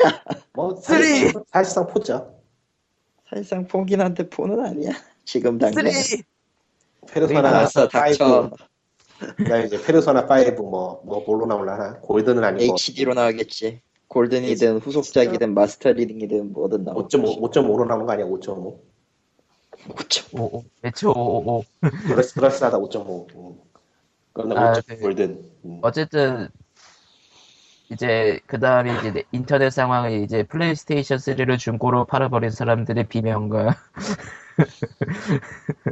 뭐 three! 사실상, 사실상 four죠. 사실상 four긴 한데 four는 아니야. 지금 3 당장. 페르소나 알았어 5, 닥쳐 그다음에 이제 페르소나 5 뭐 뭐 뭘로 나올라나? 골드는 아니고. HD로 나오겠지. 골든이든 후속작이든 마스터링이든 뭐든 나오고 5.5 5.5로 나오는 거 아니야? 5.5. 5.5 55 매초 555 그럴싸 그럴싸하다 5.5. 아, 5.5 네. 골든. 음. 어쨌든 이제 그 다음에 이제 네- 인터넷 상황이 이제 플레이스테이션 3를 중고로 팔아버린 사람들의 비명과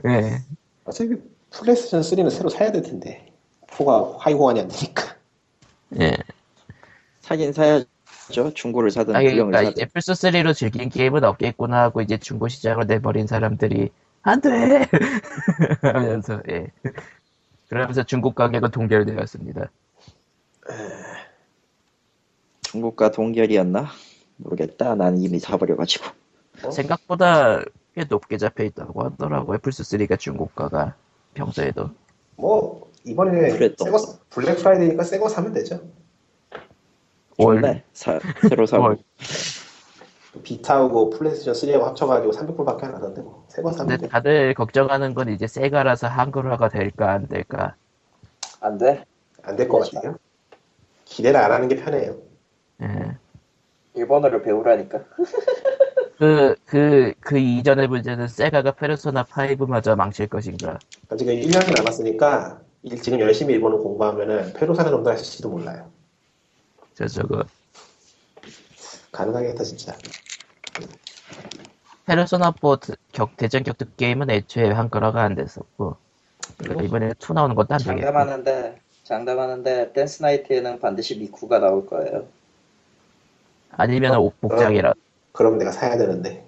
예 [laughs] 어차피 플레이스테이션 3는 새로 사야 될 텐데 4가 하위 호환이 안 되니까 예. 사긴 사야죠. 중고를 사든 아니, 그러니까 사든. 이제 플스 3로 즐긴 게임은 없겠구나 하고 이제 중고 시장으로 내버린 사람들이 안돼 [laughs] 하면서 예 그러면서 중고 가격은 동결되었습니다. 중고가 동결이었나? 모르겠다. 난 이미 사버려가지고. 어? 생각보다 꽤 높게 잡혀 있다고 하더라고요. 플스 3가 중고가가 평소에도 뭐 이번에 그랬던 새거 블랙 프라이데이니까 새거 사면 되죠 월 좋네. 사, 새로 사고. 월. 비타하고 플레이스테이션 3하고 합쳐가지고 300불밖에 안 하던데 뭐새거 사면 근데 돼 다들 걱정하는 건 이제 세가라서 한글화가 될까 안 될까. 안 돼. 안 될 것 같아요 기대를 안 하는 게 편해요 예. 일본어를 배우라니까. [laughs] 그, 그, 그 이전의 문제는 세가가 페르소나 5마저 망칠 것인가. 지금 1년이 남았으니까 일- 지금 열심히 일본어 공부하면은 페루사는 정도 하실지도 몰라요 저, 저거. 가능하겠다 진짜 페르소나 4 드- 격, 대전 격투 게임은 애초에 한글화가 안 됐었고. 그리고 이번에 2 나오는 것도 안 되겠고. 장담하는데, 장담하는데, 댄스 나이트에는 반드시 미쿠가 나올 거예요. 아니면 은 복장이라. 그럼 내가 사야 되는데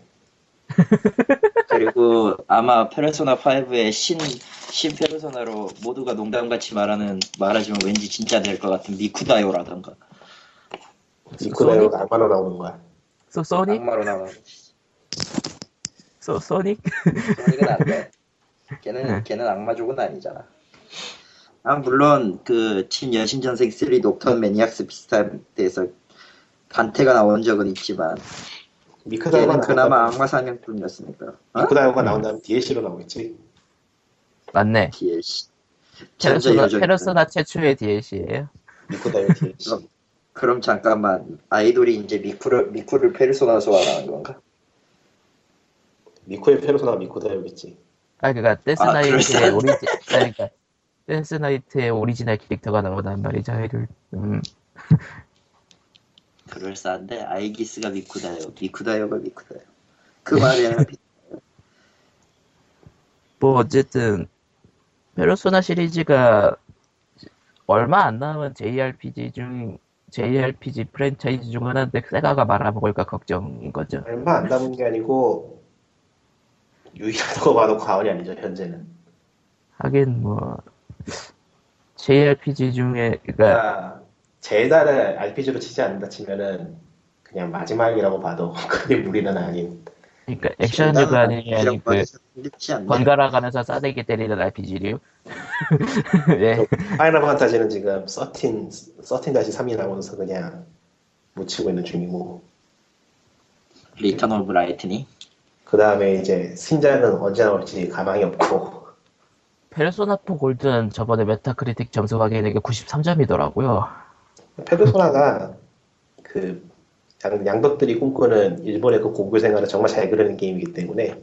[laughs] 그리고 아마 페르소나 5의 신, 신 페르소나로 모두가 농담같이 말하는, 말하지만 왠지 진짜 될 것 같은 미쿠다요라던가. 니코다이오가 악마로 나오는 거야 소, 소닉? 악마로 나오는. 소, 소닉? 소닉은 안 돼. [laughs] 걔는, 걔는 악마족은 아니잖아. 아, 물론, 그, 친 여신전생 3 녹턴 매니악스 비슷한 데서 반태가 나온 적은 있지만, 미쿠다요가 그나마 악마 사냥꾼이었으니까. 어? 미쿠다요가 나온다면 DLC로 나오겠지 맞네. DLC. 페르소나. 페르소나 최초의 DLC예요 미쿠다요 DLC 그럼, 잠깐만, 아이돌이 이제 미쿠를, 미쿠를 페르소나 소환하는 건가? 미쿠의 페르소나가 미쿠다요겠지 아, 그니까, 댄스 아, 나이트의. 오리지, 그러니까, 댄스 나이트의 오리지널 캐릭터가 나오단 말이죠, 아이돌. 음. [laughs] 그럴싸한데, 아이기스가 미쿠다요. 미쿠다요가 미쿠다요. 그 말에는 [laughs] 뭐, 어쨌든, 페르소나 시리즈가 얼마 안 남은 JRPG 중, JRPG 프랜차이즈 중 하나인데, 세가가 말아먹을까 걱정인 거죠. 얼마 안 남은 게 아니고 유일하다고 봐도 과언이 아니죠 현재는 하긴, 뭐, JRPG 중에, 그러니까 젤다를 RPG로 치지 않는다 치면은 그냥 마지막이라고 봐도 [laughs] 그게 무리는 아닌 그러니까 액션류가 아닌 그. 번갈아 가면서 싸대기 때리는 RPG류. [laughs] 예. 파이널 판타지는 지금 13, 13-3이 나오면서 그냥 묻히고 있는 중이고 Return of Lightning? 그 다음에 이제 신작은 언제 나올지 가망이 없고 페르소나 4 골드는 저번에 메타크리틱 점수 확인한 게 93점이더라고요. 페르소나가 그 양- 양덕들이 꿈꾸는 일본의 그 고교 생활을 정말 잘 그리는 게임이기 때문에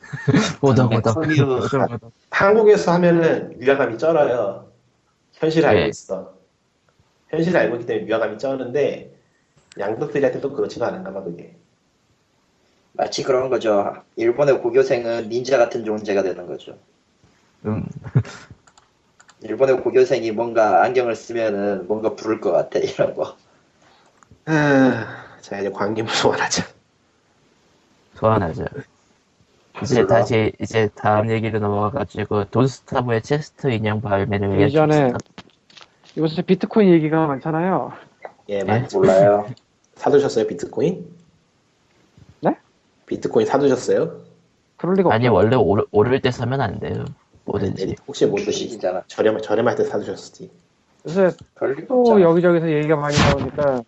[laughs] 오덕 오덕. 코미오. 오덕, [laughs] 오덕. 한국에서 하면은 위화감이 쩔어요. 현실을 알고 네. 있어. 현실을 알고 있기 때문에 위화감이 쩌는데 양덕들한테 또 그렇지가 않은가 봐 그게. 마치 그런 거죠. 일본의 고교생은 닌자 같은 존재가 되는 거죠. 음. [laughs] 일본의 고교생이 뭔가 안경을 쓰면은 뭔가 부를 것 같아 이런 거. 아, 자 이제 광림을 소환하자. 소환하죠. 이제 다시 이제 다음 얘기로 넘어가가지고 돈스타브의 체스트 인형 발매를 위해 예전에 이곳에 비트코인 얘기가 많잖아요. 예, 많이 몰라요. 사두셨어요 비트코인? 네? 비트코인 사두셨어요? 그럴 리가 아니 없죠. 원래 오를, 오를 때 사면 안 돼요. 뭐든지. 네, 혹시 모르시 주식이잖아. 저렴 저렴할 때 사두셨을지. 요새 또 없잖아. 여기저기서 얘기가 많이 나오니까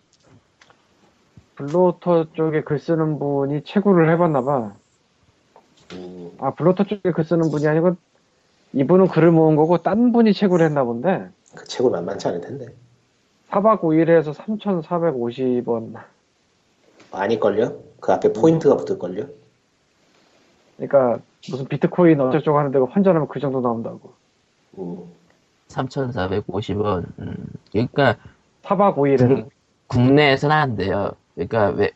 블로터 쪽에 글 쓰는 분이 채굴을 해봤나 봐. 음, 아 블로터 쪽에 글 쓰는 분이 아니고 이분은 글을 모은 거고 딴 분이 채굴을 했나 본데 그 최고 만만치 않을 텐데. 4박 5일에서 3,450원. 아닐걸요? 그 앞에 포인트가 붙을걸요? 그러니까 무슨 비트코인 어쩌고저쩌고 하는데 환전하면 그 정도 나온다고. 음, 3,450원. 음. 그러니까 4박 5일에는 국내에서는 안 돼요. 그러니까 왜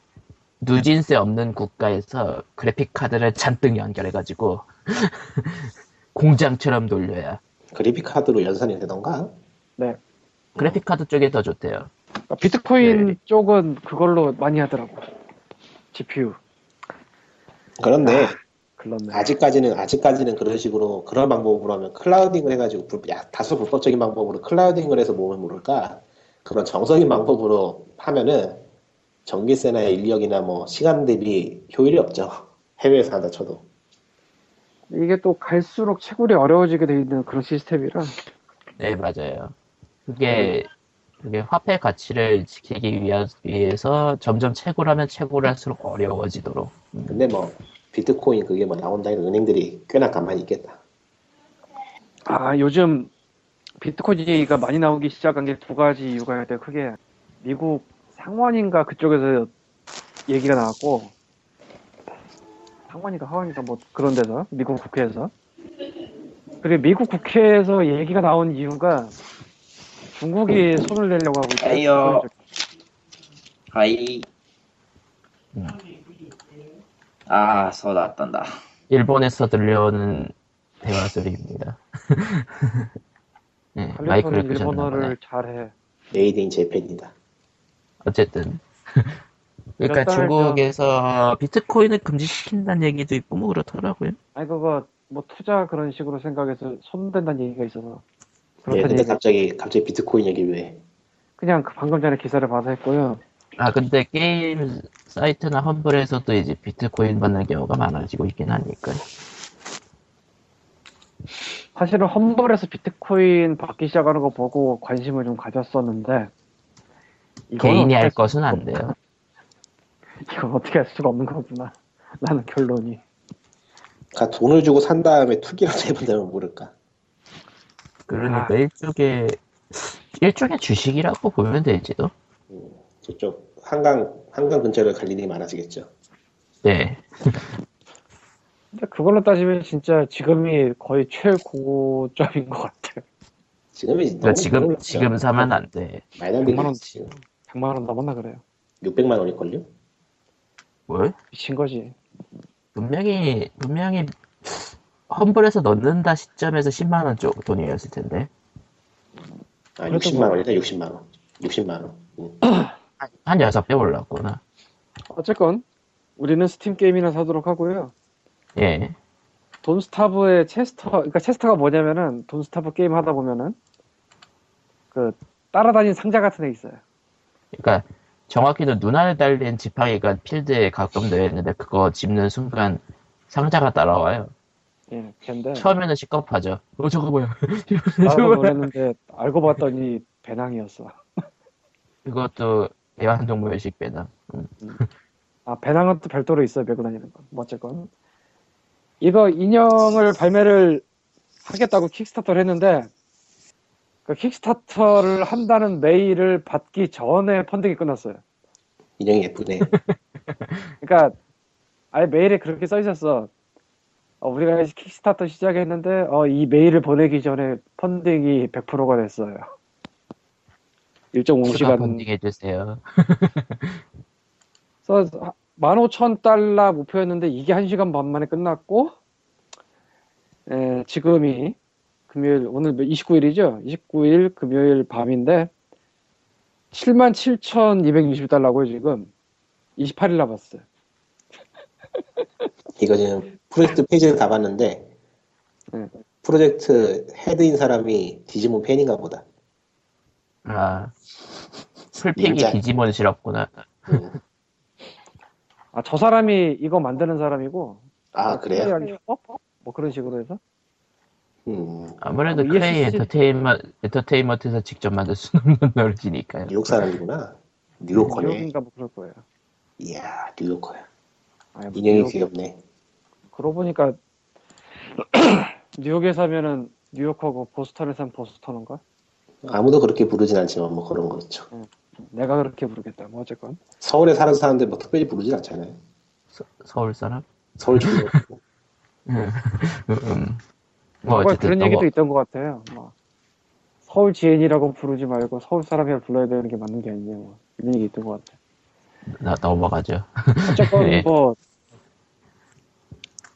누진세 없는 국가에서 그래픽 카드를 잔뜩 연결해가지고 [laughs] 공장처럼 돌려야 그래픽 카드로 연산이 되던가? 그래픽 카드 쪽이 더 좋대요. 그러니까 비트코인 네. 쪽은 그걸로 많이 하더라고. GPU. 그런데 글렀네. 아직까지는 아직까지는 그런 식으로 그런 방법으로 하면 클라우딩을 해가지고 불- 야, 다소 불법적인 방법으로 클라우딩을 해서 뭐면 모를까 그런 정석인 방법으로 하면은 전기세나 인력이나 뭐 시간 대비 효율이 없죠. 해외에서 한다 쳐도. 이게 또 갈수록 채굴이 어려워지게 돼 있는 그런 시스템이라. 네 맞아요. 그게 그게 화폐 가치를 지키기 위해서 점점 채굴하면 채굴할수록 어려워지도록. 음, 근데 뭐 비트코인 그게 뭐 나온다 해도 은행들이 꽤나 가만히 있겠다. 아 요즘 비트코인이 많이 나오기 시작한 게 두 가지 이유가 있는데 크게 미국 상원인가 그쪽에서 얘기가 나왔고 상원인가 하원인가 뭐 그런 데서 미국 국회에서 그리고 미국 국회에서 얘기가 나온 이유가 중국이 손을 내려고 하고 있다. 에이요. 하이. 음. 아, 서 났단다. 일본에서 들려오는 대화 소리입니다. [laughs] 네, 마이크를. 일본어를 잘해. made in Japan이다 어쨌든. [laughs] 그러니까 중국에서 비트코인을 금지시킨다는 얘기도 있고 뭐 그렇더라고요. 아니 그거 뭐 투자 그런 식으로 생각해서 손댄다는 얘기가 있어서 예, 그렇다는 근데 얘기. 갑자기 갑자기 비트코인 얘기 왜 그냥 그 방금 전에 기사를 봐서 했고요. 아 근데 게임 사이트나 험블에서도 이제 비트코인 받는 경우가 많아지고 있긴 하니까. 사실은 험블에서 비트코인 받기 시작하는 거 보고 관심을 좀 가졌었는데 개인이 할 어떻게 것은 안 돼요. 이건 어떻게 할 수가 없는 거구나. 라는 결론이. 그러니까 돈을 주고 산 다음에 투기라도 [laughs] 해본다면 모를까 그러니까 아. 일종의 일종의 주식이라고 보면 되지도. 저쪽 한강 한강 근처를 갈 일이 많아지겠죠 네. 근데 그걸로 따지면 진짜 지금이 거의 최고점인 것 같아요. 지금이 그러니까 지금. 지금 사면 안 돼. 말도 안 100만 원. 되겠지 지금 100만 원 넘었나 그래요. 600만 원일걸요? 뭘? 미친 거지. 분명히 분명히 험블에서 넣는다 시점에서 10만 원 쪽 돈이었을 텐데 아 그래도 60만 뭐- 원이다 60만 원 60만 원 음. [clears throat] 한 6배 올랐구나. 어쨌건 우리는 스팀 게임이나 사도록 하고요. 예. Don't Starve의 체스터, 그러니까 체스터가 뭐냐면은 Don't Starve 게임 하다 보면은 그 따라다니는 상자 같은 애 있어요. 그러니까 정확히는 눈알 달린 지팡이가 필드에 가끔 되어 있는데 그거 집는 순간 상자가 따라와요. 예, 걔인데 처음에는 식겁하죠. 어 저거 뭐야? [laughs] 나도 놀랐는데 알고 봤더니 배낭이었어. [laughs] 이것도 애완동물식 배낭. 음. 아 배낭은 또 별도로 있어요 메고 다니는 건. 뭐 어쨌건 이거 인형을 발매를 하겠다고 킥스타터를 했는데 그 킥스타터를 한다는 메일을 받기 전에 펀딩이 끝났어요. 인형이 예쁘네 [laughs] 그러니까 아예 메일에 그렇게 써 있었어. 어, 우리가 킥스타터 시작했는데 어, 이 메일을 보내기 전에 펀딩이 100%가 됐어요. 일정 추가 5시간 펀딩 해 주세요. [laughs] 그래서 15,000달러 목표였는데 이게 1시간 반 만에 끝났고 에, 지금이 금요일 오늘 29일이죠. 29일 금요일 밤인데 77,260달러고요 지금 28일 남았어요. [laughs] 이거 지금 프로젝트 페이지를 가봤는데 네. 프로젝트 head인 사람이 디지몬 팬인가 보다 아 풀픽이 진짜. 디지몬스럽구나. 음. 아저 사람이 이거 만드는 사람이고 아 그래요? 뭐 그런 식으로 해서 음, 아무래도 어, Klei ESC. 엔터테인먼, 엔터테인먼트에서 직접 만들 수 없는 [laughs] 노릇이니까요. 뉴욕 사람이구나 뉴요커네 뉴욕인가 뭐 그럴 거예요. 이야 뉴요커야 아니, 뭐 인형이 뉴욕- 귀엽네 그러고 보니까 [clears throat] 뉴욕에 사면은 뉴욕하고 보스턴에 사면 보스턴인가? 아무도 그렇게 부르진 않지만 뭐 그런 거죠 내가 그렇게 부르겠다. 뭐 어쨌건 서울에 사는 사람들 뭐 특별히 부르진 않잖아요 서, 서울 사람? 서울 [laughs] 음. 뭐 그런 또 얘기도 뭐- 있던 것 같아요. 뭐 서울 지인이라고 부르지 말고 서울 사람이라 불러야 되는 게 맞는 게 아니냐 뭐 이런 얘기 있던 것 같아. 나 넘어가죠. 어쨌건 네. [laughs] 뭐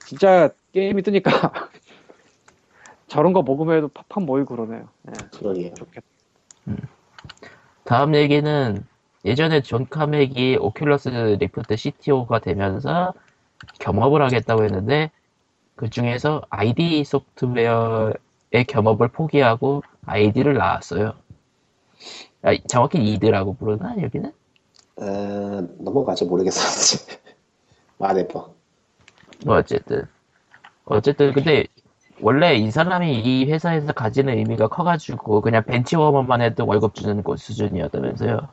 진짜 게임이 뜨니까 [laughs] 저런 거 모금을 해도 팍팍 모이고 그러네요. 예, 그러게요. 좋겠다. 다음 얘기는 예전에 존 카맥이 오큘러스 리프트 CTO가 되면서 겸업을 하겠다고 했는데 그 중에서 ID 소프트웨어의 겸업을 포기하고 ID를 나왔어요. 아, 정확히 이드라고 부르나 여기는? 어, 넘어가죠. 모르겠어. [laughs] 말해봐. 뭐 어쨌든 어쨌든 근데 원래 이 사람이 이 회사에서 가지는 의미가 커가지고 그냥 벤치워먼만 해도 월급 주는 곳 수준이었다면서요.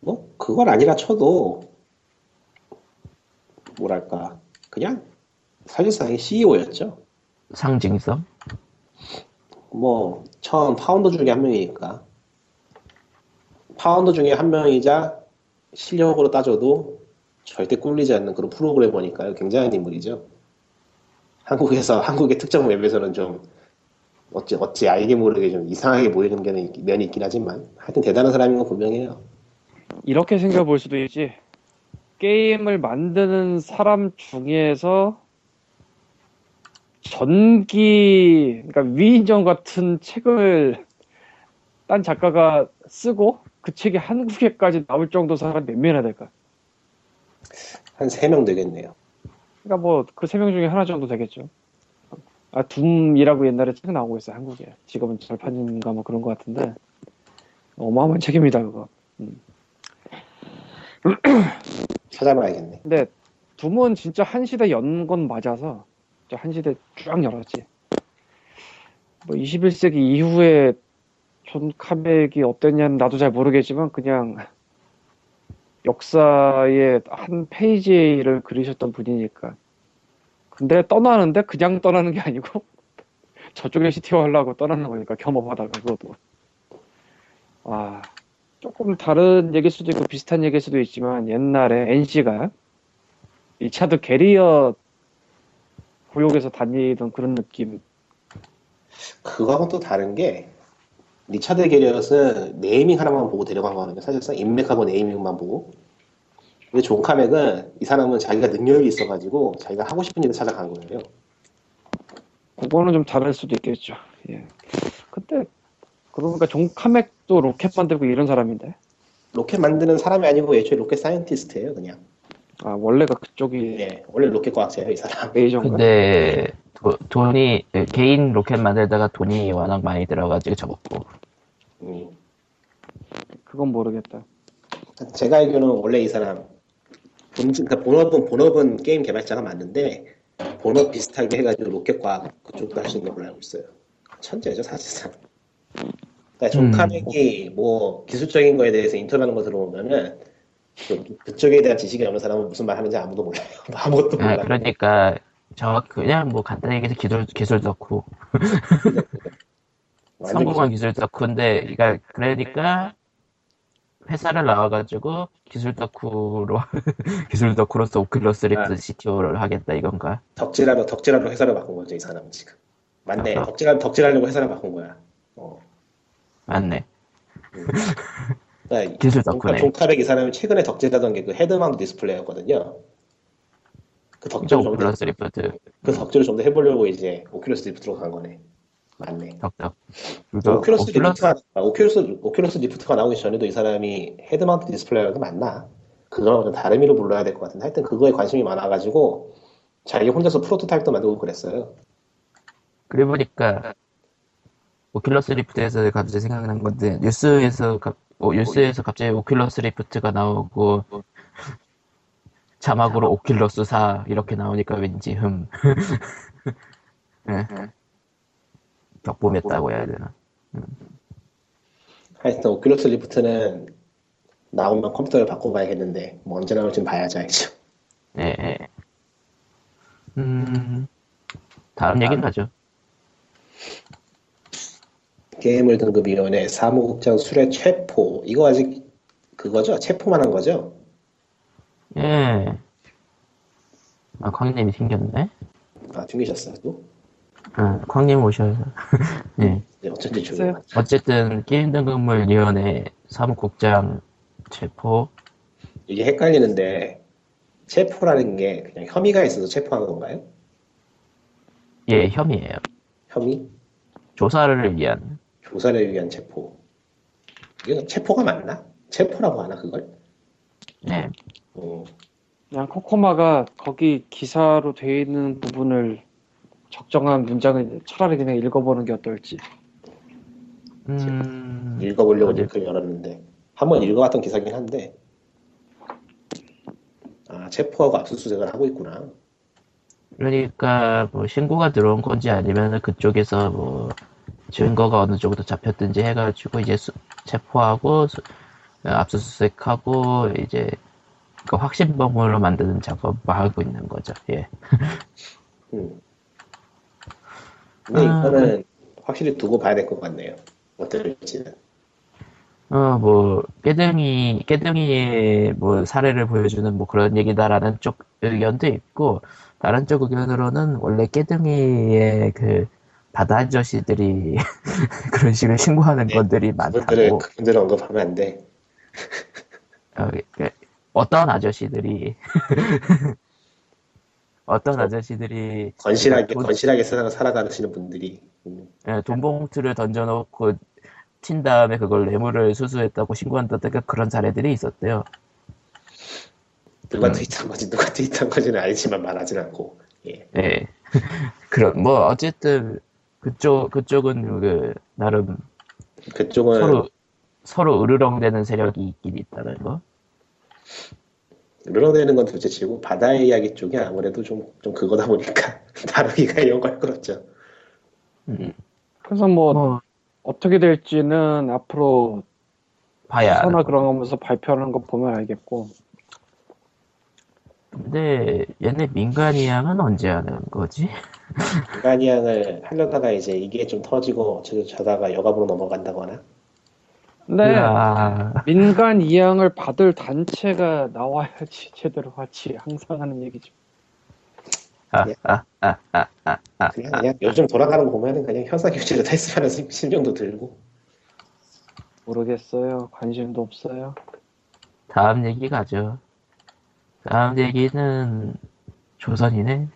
뭐 그건 아니라 쳐도 뭐랄까 그냥 사실상 CEO였죠. 상징성. 뭐 처음 파운더 중에 한 명이니까 파운더 중에 한 명이자 실력으로 따져도 절대 꿀리지 않는 그런 프로그래머니까요. 굉장한 인물이죠. 한국에서 한국의 특정 웹에서는 좀 어찌 어찌 알게 모르게 좀 이상하게 보이는 게 면이 있긴 하지만 하여튼 대단한 사람인 건 분명해요. 이렇게 생각해 수도 있지. 게임을 만드는 사람 중에서 전기, 그러니까 위인전 같은 책을 딴 작가가 쓰고 그 책이 한국에까지 나올 정도 사람 몇 명이나 될까? 한 세 명 되겠네요. 그러니까 뭐 그 세 명 중에 하나 정도 되겠죠. 아, 둠이라고 옛날에 책 나오고 있어요, 한국에. 지금은 절판인가 뭐 그런 것 같은데. 어마어마한 책입니다, 그거. [clears throat] 찾아봐야겠네. 근데 둠은 진짜 한 시대 연 건 맞아서 한 시대 쫙 열었지. 뭐 21세기 이후에 존 카맥이 어땠냐는 나도 잘 모르겠지만 그냥 역사의 한 페이지를 그리셨던 분이니까. 근데 떠나는데 그냥 떠나는 게 아니고 [laughs] 저쪽에 CTO 하려고 떠나는 거니까 겸업하다가 그것도. 아 조금 다른 얘기일 수도 있고 비슷한 얘기일 수도 있지만 옛날에 NC가 리차드 게리엇 고용해서 다니던 그런 느낌. 그거하고는 또 다른 게 리차드 게리엇은 네이밍 하나만 보고 데려간 거거든요. 사실상 인맥하고 naming만 보고. 근데 존 카맥은 이 사람은 자기가 능력이 있어가지고 자기가 하고 싶은 일을 찾아간 거예요. 그거는 좀 다를 수도 있겠죠. 예. 근데 그러니까 존 카맥도 로켓 만들고 이런 사람인데. 로켓 만드는 사람이 아니고 애초에 rocket scientist예요, 그냥. 아 원래가 그쪽이 예, 원래 로켓 과학자예요, 이 사람. 메이저인가? 근데 도- 돈이 개인 로켓 만들다가 돈이 워낙 많이 들어가지고 접었고 음. 그건 모르겠다. 제가 알기로는 원래 이 사람 본, 그러니까 본업은 본업은 게임 개발자가 맞는데 본업 비슷하게 해가지고 로켓 과학 그쪽도 할 수 있는 걸로 알고 있어요. 천재죠 사실상. 그러니까 존 음. 카맥이 뭐 기술적인 거에 대해서 인터뷰하는 거 들어보면은 그, 그쪽에 대한 지식이 없는 사람은 무슨 말 하는지 아무도 몰라요. [laughs] 아무것도 아, 몰라요. 그러니까 저 그냥 뭐 간단히 얘기해서 기술 기술 덕후 [laughs] 성공한 기술 덕후인데 그러니까 그러니까 회사를 나와가지고 기술 덕후로 [laughs] 기술 덕후로서 오큘러스 리프트 아. CTO를 하겠다 이건가? 덕질하려 덕질하려 회사를 바꾼 거죠 이 사람은 지금. 맞네. 아. 덕질하 덕질하려고 회사를 바꾼 거야. 어. 맞네 그러니까 기술 존 카맥 이 사람이 최근에 덕질하던 게 그 head mount display였거든요. 그 덕질을 좀 더, 리프트 그 덕질을 좀 더 해보려고 이제 오큘러스 리프트로 간 거네. 맞네. 덕덕 오큘러스 오큘러스 리프트가 아, 오큘러스 오큘러스 리프트가 나오기 전에도 이 사람이 head mount display라도 맞나? 그거랑 좀 다른 의미로 불러야 될 것 같은데 하여튼 그거에 관심이 많아가지고 자기 혼자서 prototype도 만들고 그랬어요. 그래 보니까 오큘러스 리프트에서 갑자기 생각난 건데 뉴스에서 갑- 어, 뉴스에서 갑자기 오큘러스 리프트가 나오고 자막으로 오큘러스 4 이렇게 나오니까 왠지 흠. [laughs] 예. 격범했다고 해야 되나. 하여튼 오큘러스 리프트는 나오면 컴퓨터를 바꿔봐야겠는데 뭐 언제 나올지 봐야지 알죠. 예, 예. 음. 다음 얘기는 하죠 게임을 등급위원회 사무국장 수뢰 체포 이거 아직 그거죠? 체포만 한 거죠? 예. 아 광님이 생겼네 아 튕기셨어요 또? 어, 광님 오셔서. [laughs] 예. 네, 어쩐지. 중요한. 어쨌든 게임 등급물 위원회 사무국장 체포. 이게 헷갈리는데 체포라는 게 그냥 혐의가 있어서 체포한 건가요? 예, 혐의예요. 혐의? 조사를 위한. 조사를 위한 체포. 이거 체포가 맞나? 체포라고 하나 그걸? 네. 어, 그냥 코코마가 거기 기사로 돼 있는 부분을 적정한 문장을 차라리 그냥 읽어보는 게 어떨지. 음, 읽어보려고 어디- 링크를 열었는데 한번 읽어봤던 기사긴 한데 아 체포하고 압수수색을 하고 있구나. 그러니까 뭐 신고가 들어온 건지 아니면 그쪽에서 뭐 증거가 어느 정도 잡혔든지 해가지고 이제 수- 체포하고 수- 어, 압수수색하고 이제 그 확신범으로 만드는 작업을 하고 있는 거죠. 예. 음. 근데 아, 이거는 확실히 두고 봐야 될 것 같네요. 어떨지는. 어, 뭐, 깨등이, 깨등이의 뭐 사례를 보여주는 뭐 그런 얘기다라는 쪽 의견도 있고, 다른 쪽 의견으로는 원래 깨등이의 그 바다 아저씨들이 [laughs] 그런 식으로 신고하는 네, 건들이 많다고, 그분들을 언급하면 안 돼. 어, 그, 어떤 아저씨들이, [laughs] 어떤 아저씨들이 건실하게 돈- 건실하게 세상을 살아가시는 분들이 음, 예, 돈 봉투를 던져놓고 튄 다음에 그걸 뇌물을 수수했다고 신고한다든가 그런 사례들이 있었대요. 누가 음. 트윗한 건지 누가 트윗한 건지는 알지만 말하진 않고. 예. 예. [laughs] 그런, 뭐, 어쨌든, 그쪽, 그쪽은 그, 나름 그쪽은 서로, 서로 으르렁대는 세력이 있긴 있다는 거. 늘어내는 건 둘째치고 바다의 이야기 쪽이 아무래도 좀, 좀 그거다 보니까 [laughs] 다루기가 이런 걸 그렇죠. 음, 그래서 뭐 뭐, 어 떻게 될지는 앞으로 봐야. 하는 그런 거 하면서 발표하는 거 보면 알겠고. 근데, 얘네 민간이양은 언제 하는 거지? [laughs] 인간이양을 하려다가 이제 이게 좀 터지고 저 자다가 여갑으로 넘어간다거나 아, 민간 이양을 받을 단체가 나와야지 제대로 하지. 항상 하는 얘기죠. 아, 아, 아, 아, 아, 아. 그냥, 그냥 요즘 돌아가는 거 보면은 그냥 현상유지를 탈수하는 심- 심정도 들고 모르겠어요. 관심도 없어요. 다음 얘기 가죠. 다음 얘기는 조선이네.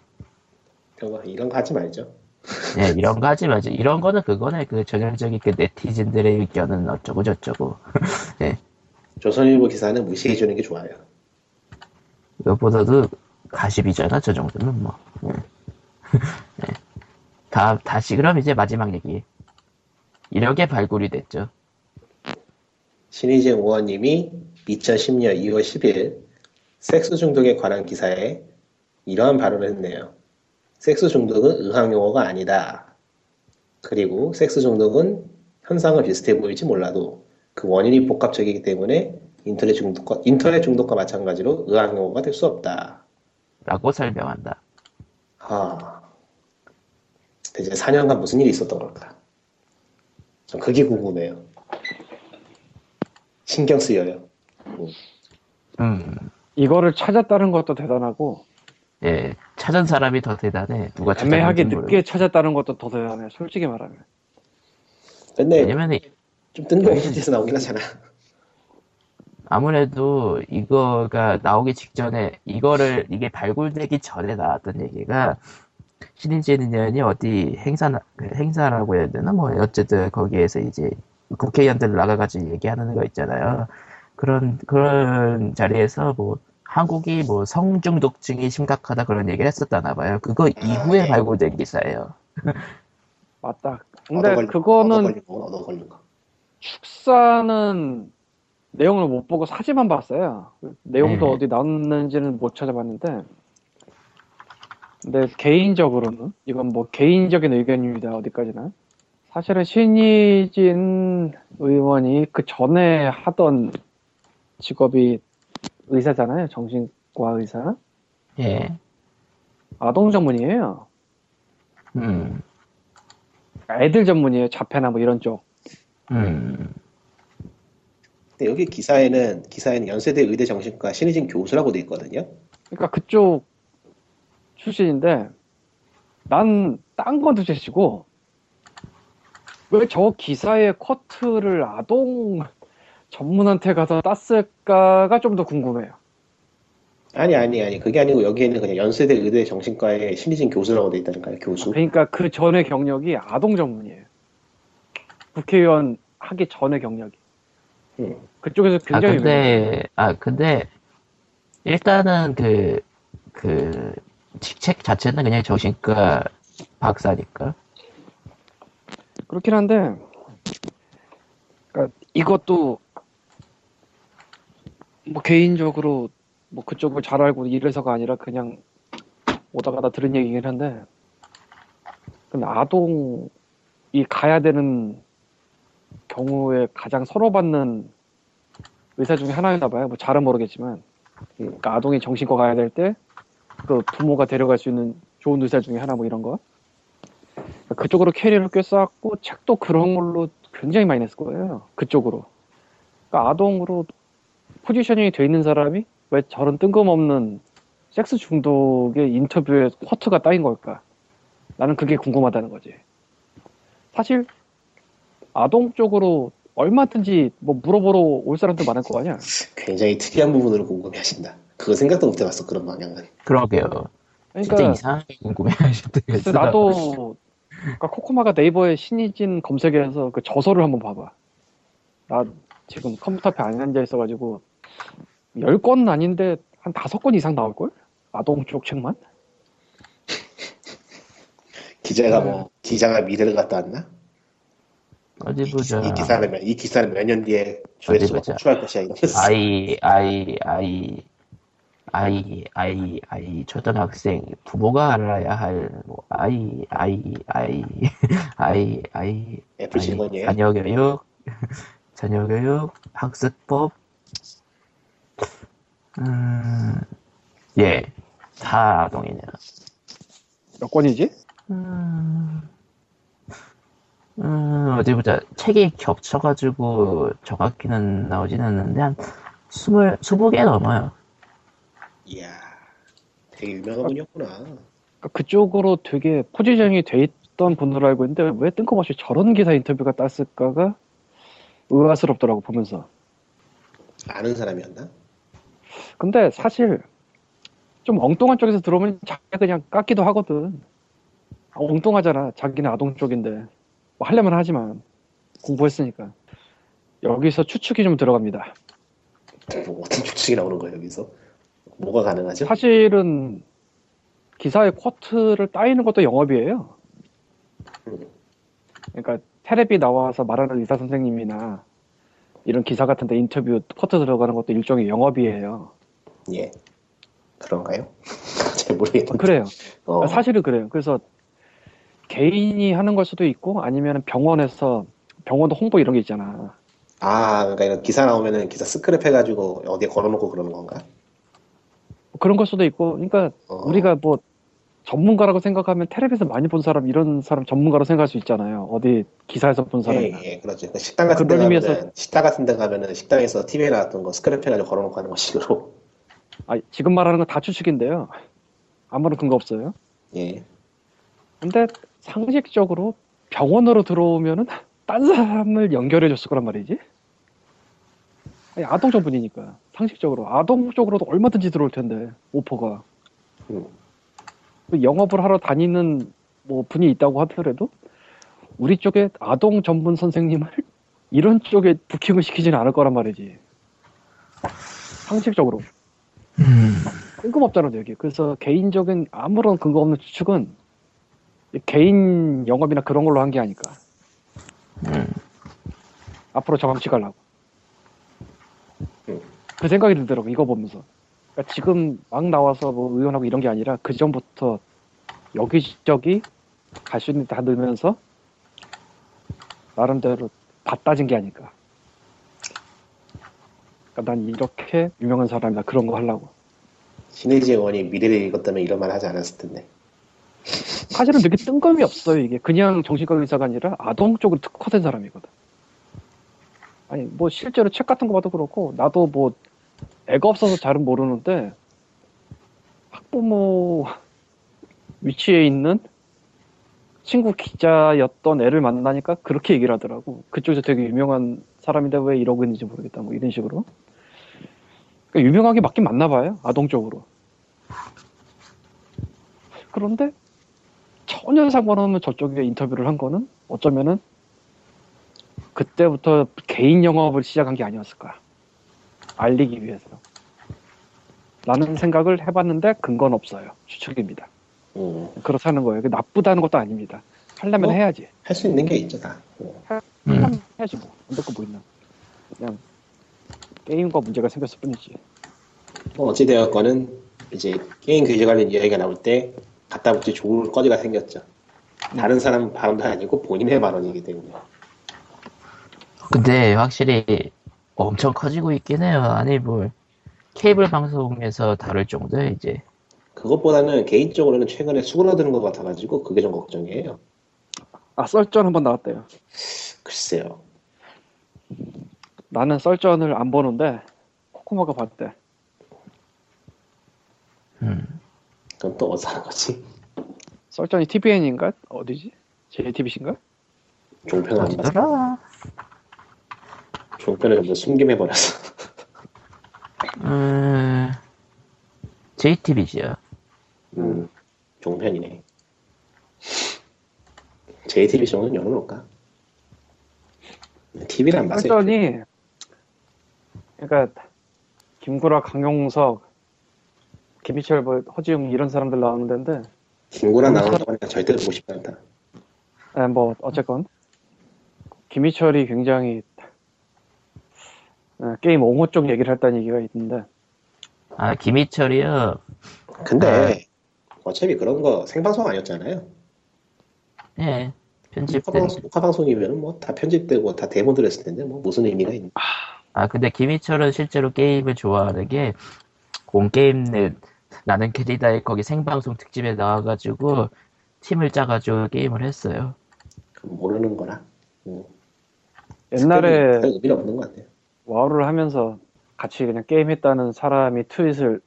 이런 거 하지 말죠. 예, 이런 거 하지 말죠. 이런 거는 그거네. 그 전형적인 그 네티즌들의 의견은 어쩌고 저쩌고. [laughs] 조선일보 기사는 무시해 주는 게 좋아요. 이것보다도 가십이잖아. 저 정도면 뭐. 예. [laughs] 예. 다, 다시 그럼 이제 마지막 얘기. 이렇게 발굴이 됐죠. 신의진 의원님이 2010년 2월 10일 섹스 중독에 관한 기사에 이러한 발언을 했네요. 섹스 중독은 의학 용어가 아니다. 그리고 섹스 중독은 현상은 비슷해 보일지 몰라도 그 원인이 복합적이기 때문에 인터넷 중독과, 인터넷 중독과 마찬가지로 의학 용어가 될 수 없다. 라고 설명한다. 하, 대체 4년간 무슨 일이 있었던 걸까? 전 그게 궁금해요. 신경 쓰여요. 음, 이거를 찾았다는 것도 대단하고 예. 찾은 사람이 더 대단해. 누가 애매하게 늦게 찾았다는 것도 더 대단해. 솔직히 말하면. 근데 왜냐면 좀 뜬금없는 데서 나오긴 하잖아. 아무래도 이거가 나오기 직전에 이거를 이게 발굴되기 전에 나왔던 얘기가 신인진 의원이 어디 행사 그 행사라고 해야 되나 뭐 어쨌든 거기에서 이제 국회의원들 나가가지고 얘기하는 거 있잖아요. 그런 그런 자리에서 뭐 한국이 뭐 성중독증이 심각하다 그런 얘기를 했었다나 봐요. 그거 이후에 네. 발굴된 기사예요. [laughs] 맞다. 근데 걸린 그거는 걸린 거, 얻어 걸린 거. 축사는 내용을 못 보고 사진만 봤어요. 내용도 네. 어디 나왔는지는 못 찾아봤는데. 근데 개인적으로는 이건 뭐 개인적인 의견입니다. 어디까지나. 사실은 신희진 의원이 그 전에 하던 직업이 의사잖아요. 정신과 의사. 예. 아동 전문이에요. 음. 애들 전문이에요. 자폐나 뭐 이런 쪽. 음. 근데 여기 기사에는 기사에는 연세대 의대 정신과 신의진 교수라고 돼 있거든요. 그러니까 그쪽 출신인데 난 딴 건 둘째치고 왜 저 기사의 쿼트를 아동 전문한테 가서 땄을까가 좀 더 궁금해요. 아니 아니 아니 그게 아니고 여기에는 그냥 연세대 의대 정신과의 심리진 교수라고 돼 있다니까요 교수. 그러니까 그 전의 경력이 아동 전문이에요. 국회의원 하기 전의 경력이. 음. 그쪽에서 아 굉장히 근데 아 근데 일단은 그그 직책 자체는 그냥 정신과 박사니까. 그렇긴 한데, 그러니까 이것도 뭐 개인적으로 뭐 그쪽을 잘 알고 이래서가 아니라 그냥 오다 가 다 들은 얘기긴 한데, 근데 아동이 가야 되는 경우에 가장 선호받는 의사 중에 하나였나 봐요. 뭐 잘은 모르겠지만, 그러니까 아동이 정신과 가야 될 때 그 부모가 데려갈 수 있는 좋은 의사 중에 하나 뭐 이런 거. 그쪽으로 캐리어를 꽤 쌓았고 책도 그런 걸로 굉장히 많이 냈을 거예요. 그쪽으로. 그러니까 아동으로 포지셔닝이 돼 있는 사람이 왜 저런 뜬금없는 섹스 중독의 인터뷰에 쿼트가 따인 걸까? 나는 그게 궁금하다는 거지. 사실 아동 쪽으로 얼마든지 뭐 물어보러 올 사람도 많을 거 아니야. 굉장히 특이한 부분으로 궁금해하신다. 그거 생각도 못 해봤어 그런 방향은. 그러게요. 진짜 그러니까 이상하게 궁금해하시더라고요. 그래서 나도 그러니까 코코마가 네이버에 신이진 검색해서 그 저서를 한번 봐봐. 나 지금 컴퓨터 앞에 안 앉아 있어가지고 열 건은 아닌데 한 다섯 건 이상 나올 걸? 아동 쪽 책만? [laughs] 기자가 네. 뭐 기자가 미래를 갖다 왔나? 어디 이, 보자. 이 기사는 몇- 이 기사는 몇 년 뒤에 조회수가 보자. 폭주할 것이야 이러면서. 아이 아이 아이 아이 아이 아이 초등학생 부모가 알아야 할 뭐 아이 아이 아이 [laughs] 아이 아이 애플 직원이에요. 자녀 교육 [laughs] 자녀 교육 학습법 음예다 아동이네요. 몇 건이지? 음, 음, 어디 보자. 책이 겹쳐가지고 정확히는 나오진 않는데, 한 스물, 스무 개 넘어요. 이야, 되게 유명한 분이었구나. 그러니까 그쪽으로 되게 포지션이 돼 있던 분으로 알고 있는데 왜 뜬금없이 저런 기사 인터뷰가 땄을까가 의아스럽더라고 보면서. 아는 사람이었나? 근데 사실 좀 엉뚱한 쪽에서 들어오면 자기가 그냥 깎기도 하거든. 아, 엉뚱하잖아. 자기는 아동 쪽인데. 뭐 하려면 하지만 공부했으니까. 여기서 추측이 좀 들어갑니다. 뭐 어떤 추측이 나오는 거예요 여기서? 뭐가 가능하죠? 사실은 기사의 쿼트를 따이는 것도 영업이에요. 음. 그러니까 테레비 나와서 말하는 의사 선생님이나 이런 기사 같은데 인터뷰 쿼트 들어가는 것도 일종의 영업이에요. 예, 그런가요? [laughs] 잘 모르겠는데. 그래요. 어, 사실은 그래요. 그래서 개인이 하는 걸 수도 있고 아니면 병원에서 병원도 홍보 이런 게 있잖아. 아, 그러니까 이런 기사 나오면은 기사 스크랩 해가지고 어디에 걸어놓고 그러는 건가? 그런 걸 수도 있고, 그러니까 어, 우리가 뭐 전문가라고 생각하면 텔레비에서 많이 본 사람 이런 사람 전문가로 생각할 수 있잖아요. 어디 기사에서 본 사람이나. 예, 예, 그렇죠. 그러니까 식당 같은 데 가면은 의미에서- 식당 같은 데 가면은 식당에서 TV에 나왔던 거 스크랩 해 가지고 걸어놓고 하는 거 식으로. 아, 지금 말하는 건 다 추측인데요. 아무런 근거 없어요. 예, 근데 상식적으로 병원으로 들어오면은 딴 사람을 연결해 줬을 거란 말이지. 아니, 아동 전문이니까 상식적으로 아동 쪽으로도 얼마든지 들어올 텐데 오퍼가 음. 그 영업을 하러 다니는 뭐 분이 있다고 하더라도 우리 쪽에 아동 전문 선생님을 [laughs] 이런 쪽에 부킹을 시키지는 않을 거란 말이지. 상식적으로 음, 뜬금없잖아 여기. 그래서 개인적인 아무런 근거 없는 추측은 개인 영업이나 그런 걸로 한 게 아닐까. 음. 앞으로 가려고. 음. 그 생각이 들더라고 이거 보면서. 그러니까 지금 막 나와서 뭐 의원하고 이런 게 아니라 그 전부터 여기저기 갈 수 있는 데 다 넣으면서 나름대로 다 따진 게 아닐까. 그러니까 난 이렇게 유명한 사람이다 그런 거 하려고. 신혜지 의원이 미래를 읽었다면 이런 말 하지 않았을 텐데. 사실은 되게 뜬금이 없어요 이게 그냥 정신과 의사가 아니라 아동 쪽으로 특화된 사람이거든 아니 뭐 실제로 책 같은 거 봐도 그렇고 나도 뭐 애가 없어서 잘은 모르는데 학부모 위치에 있는 친구 기자였던 애를 만나니까 그렇게 얘기를 하더라고. 그쪽에서 되게 유명한 사람인데 왜 이러고 있는지 모르겠다. 뭐 이런 식으로. 그러니까 유명하게 맞긴 맞나 봐요. 아동적으로. 그런데 전혀 상관없는 저쪽에 인터뷰를 한 거는 어쩌면은 그때부터 개인 영업을 시작한 게 아니었을까. 알리기 위해서. 라는 생각을 해봤는데 근거는 없어요. 추측입니다. 음, 그렇다는 거예요. 나쁘다는 것도 아닙니다. 하려면 뭐? 해야지. 할 수 있는 게 있죠 다. 어. 음. 해야지 뭐. 안 될거 뭐 있나. 그냥 게임과 문제가 생겼을 뿐이지. 뭐 어찌되었건은 이제 게임 규제 관련 이야기가 나올 때 갖다 붙이 좋을 거지가 생겼죠. 다른 사람 발언도 아니고 본인의 발언이기 때문에. 근데 확실히 엄청 커지고 있긴 해요. 아니 뭐 케이블 방송에서 다룰 정도에 이제 그것보다는 개인적으로는 최근에 수그러드는 것 같아가지고 그게 좀 걱정이에요. 아 썰전 한번 나왔대요. 글쎄요. 나는 썰전을 안 보는데 코코마가 봤대. 음. 그럼 또 어디서 하는 거지? 썰전이 TVN인가? 어디지? JTBC인가? 종편을 안 봤어. 종편을 뭐 숨김해버려서. 음. JTBC요. 음, 종편이네. JTBC 정도는 열어놓을까? TV를 안 봤어요. 썰전이 그러니까 김구라, 강용석, 김희철, 뭐 허지웅 이런 사람들 나오는 데인데 김구라 나오는 동안 절대 보고 싶지 않다. 에, 뭐 어쨌건 김희철이 굉장히 에, 게임 옹호 쪽 얘기를 했다는 얘기가 있는데 아 김희철이요. 근데 어차피 그런 거 생방송 아니었잖아요. 예. 편집된. 화방송, 화방송이면 뭐 다 편집되고 다 대본 들었을 텐데 뭐 무슨 의미가 있나? 아 근데 김희철은 실제로 게임을 좋아하는 게 곰게임넷 나는 캐리다의 거기 생방송 특집에 나와가지고 팀을 짜가지고 게임을 했어요. 모르는 거라. 음. 옛날에 별 의미는 없는 것 같아요. 와우를 하면서 같이 그냥 게임했다는 사람이 트윗을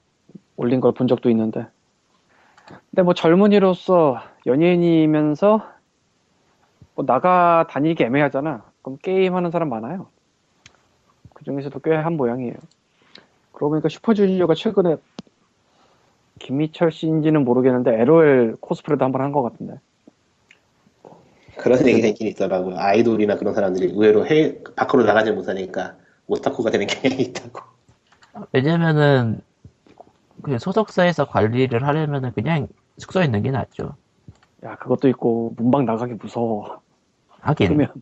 올린 걸 본 적도 있는데. 근데 뭐 젊은이로서 연예인이면서 뭐 나가 다니기 애매하잖아. 그럼 게임하는 사람 많아요. 그 중에서도 꽤 한 모양이에요. 그러고 보니까 슈퍼주니어가 최근에 김희철 씨인지는 모르겠는데 LOL 코스프레도 한 번 한 것 같은데. 그런 얘기가 있긴 있더라고요. 아이돌이나 그런 사람들이 의외로 해외 밖으로 나가지 못하니까 오타쿠가 되는 경향이 [laughs] 있다고. 왜냐면은 그 소속사에서 관리를 하려면은 그냥 숙소에 있는 게 낫죠. 야 그것도 있고 문방 나가기 무서워 하긴. 그러면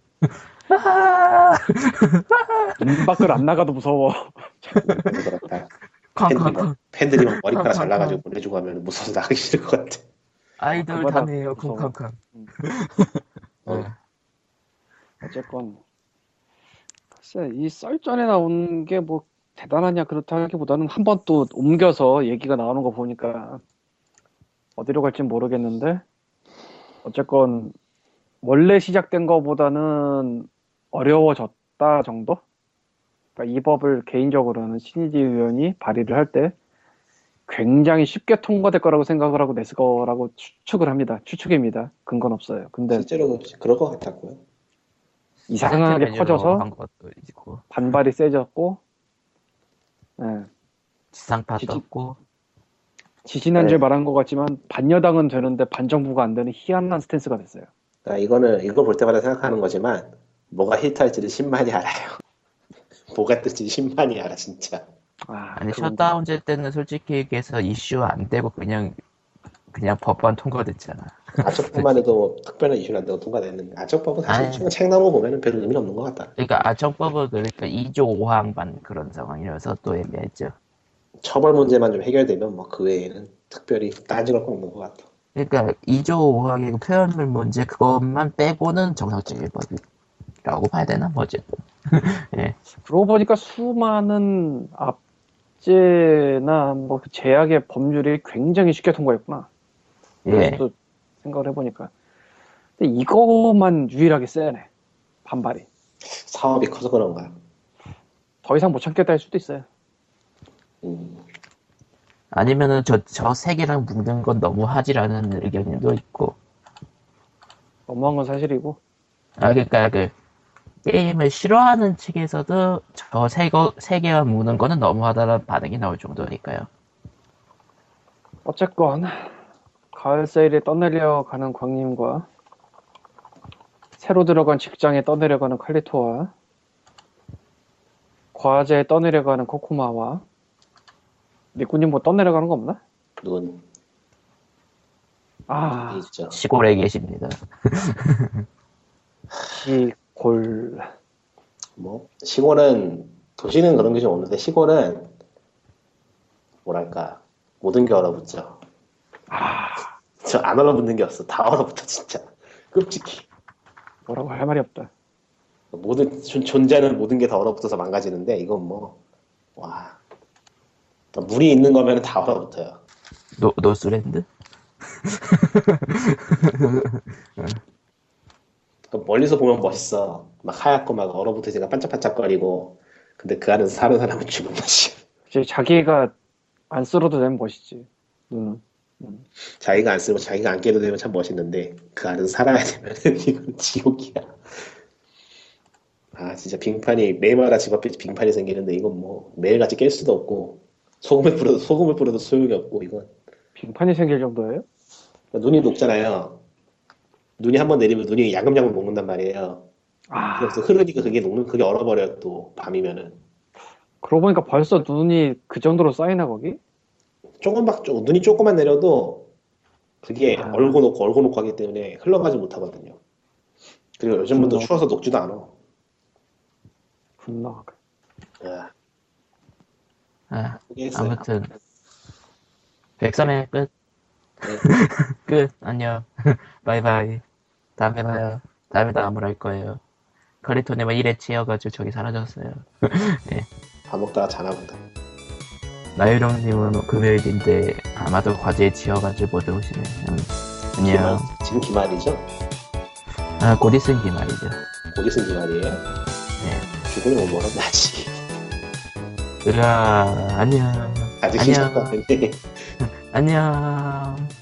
아, 문 밖을 안 나가도 무서워 그렇다. 팬들이. 막- 팬들이 막 머리카락 잘라가지고 보내주고 하면 무서워서 나가기 싫을 것 같아. 아이돌 다네요. 쿵쾅쾅. 음. 어. [laughs] 어쨌건 글쎄 이 썰전에 나온 게 뭐 대단하냐 그렇다기보다는 한 번 또 옮겨서 얘기가 나오는 거 보니까 어디로 갈지 모르겠는데 어쨌건 원래 시작된 거보다는 어려워졌다 정도? 그러니까 이 법을 개인적으로는 신의지 의원이 발의를 할 때 굉장히 쉽게 통과될 거라고 생각을 하고 냈을 거라고 추측을 합니다. 추측입니다. 근거는 없어요. 근데 실제로 그럴 것 같았고요. 이상하게 커져서 한 것도 있고 반발이 세졌고 예, 지상파 지지- 떴고 지지난주에 네. 말한 것 같지만 반여당은 되는데 반정부가 안 되는 희한한 스탠스가 됐어요. 그러니까 이거는 이거 볼 때마다 생각하는 거지만 뭐가 히트할지를 신만이 알아요. [laughs] 뭐가 뜰지 신만이 알아 진짜. 아, 아니 그건 셧다운제 때는 솔직히 얘기해서 이슈 안 되고 그냥 그냥 법안 통과됐잖아. 아적법만 해도 뭐 특별한 이슈는 안 되고 통과됐는데 아적법은 사실 아이. 최근 책나무 보면 은 별 의미 없는 것 같다. 그러니까 아청법은 그러니까 2조 5항만 그런 상황이라서 또 애매했죠. 처벌 문제만 좀 해결되면 뭐 그 외에는 특별히 따질 거 없는 것 같아. 그러니까 2조 5항의 표현물 문제 그것만 빼고는 정상적인 법이라고 봐야 되나 뭐지? [laughs] 예. 그러고 보니까 수많은 압제나 뭐그 제약의 법률이 굉장히 쉽게 통과했구나. 예. 또 생각을 해보니까. 근데 이거만 유일하게 세네. 반발이. 사업이 커서 그런가. 더 이상 못 참겠다 할 수도 있어요. 음, 아니면은 저 저 세 개랑 묶는 건 너무 하지라는 의견도 있고. 너무한 건 사실이고 아 그러니까 그 게임을 싫어하는 측에서도 저 세 거 세 개와 무는 거는 너무하다는 반응이 나올 정도니까요. 어쨌건 가을 세일에 떠내려 가는 광님과 새로 들어간 직장에 떠내려가는 칼리토와 과제에 떠내려가는 코코마와 니꾸님 뭐 떠내려가는 거 없나? 눈 아 있죠. 시골에 계십니다. 시골 뭐 시골은 도시는 그런 게 좀 없는데 시골은 뭐랄까 모든 게 얼어붙죠. 아 저 안 얼어붙는 게 없어. 다 얼어붙어 진짜. 끔찍해. 뭐라고 할 말이 없다 모든 존- 존재하는 모든 게 다 얼어붙어서 망가지는데 이건 뭐 와. 물이 있는 거면 다 얼어붙어요. 노 노스렌드? [laughs] 그 멀리서 보면 멋있어. 막 하얗고 막 얼어붙어지가 반짝반짝거리고. 근데 그 안에서 사는 사람은 죽은 맛이야. 이제 자기가 안 쓸어도 되면 멋있지 눈은 자기가 안 쓰고 자기가 안 깨도 되면 참 멋있는데 그 안에서 살아야 되면 [laughs] 이건 지옥이야. 아 진짜 빙판이 매일마다 집 앞에 빙판이 생기는데 이건 뭐 매일같이 깰 수도 없고 소금을 뿌려도 소금을 뿌려도 소용이 없고 이건 빙판이 생길 정도예요? 눈이 녹잖아요. 눈이 한 번 내리면 눈이 야금야금 녹는단 말이에요. 아 그래서 흐르니까 그게 녹는 그게 얼어버려요 또 밤이면은 그러고 보니까 벌써 눈이 그 정도로 쌓이나 거기? 조금밖 조 눈이 조금만 내려도 그게 아. 얼고 녹고 얼고 녹고 하기 때문에 흘러가지 못하거든요. 그리고 요즘 분도 그렇구나. 추워서 녹지도 않아. 분노 야, 아, 포기했어요. 아무튼 백삼의 끝. 네. [laughs] 끝. 안녕. [laughs] 바이바이. 다음에 봐요. 다음에 다음을 할 거예요. 커리토님은 일에 치여가지고 저기 사라졌어요. [laughs] 밥 먹다가 자나 보다. 나유령님은 금요일인데 아마도 과제에 치여가지고 못 오시네. 음, 안녕. 기말, 지금 기말이죠? 아, 곧 있으면 기말이죠. 곧 있은 기말이에요? 네. 죽으면 뭐라 아직 으아, 안녕. 아직 안녕. [laughs] 안녕.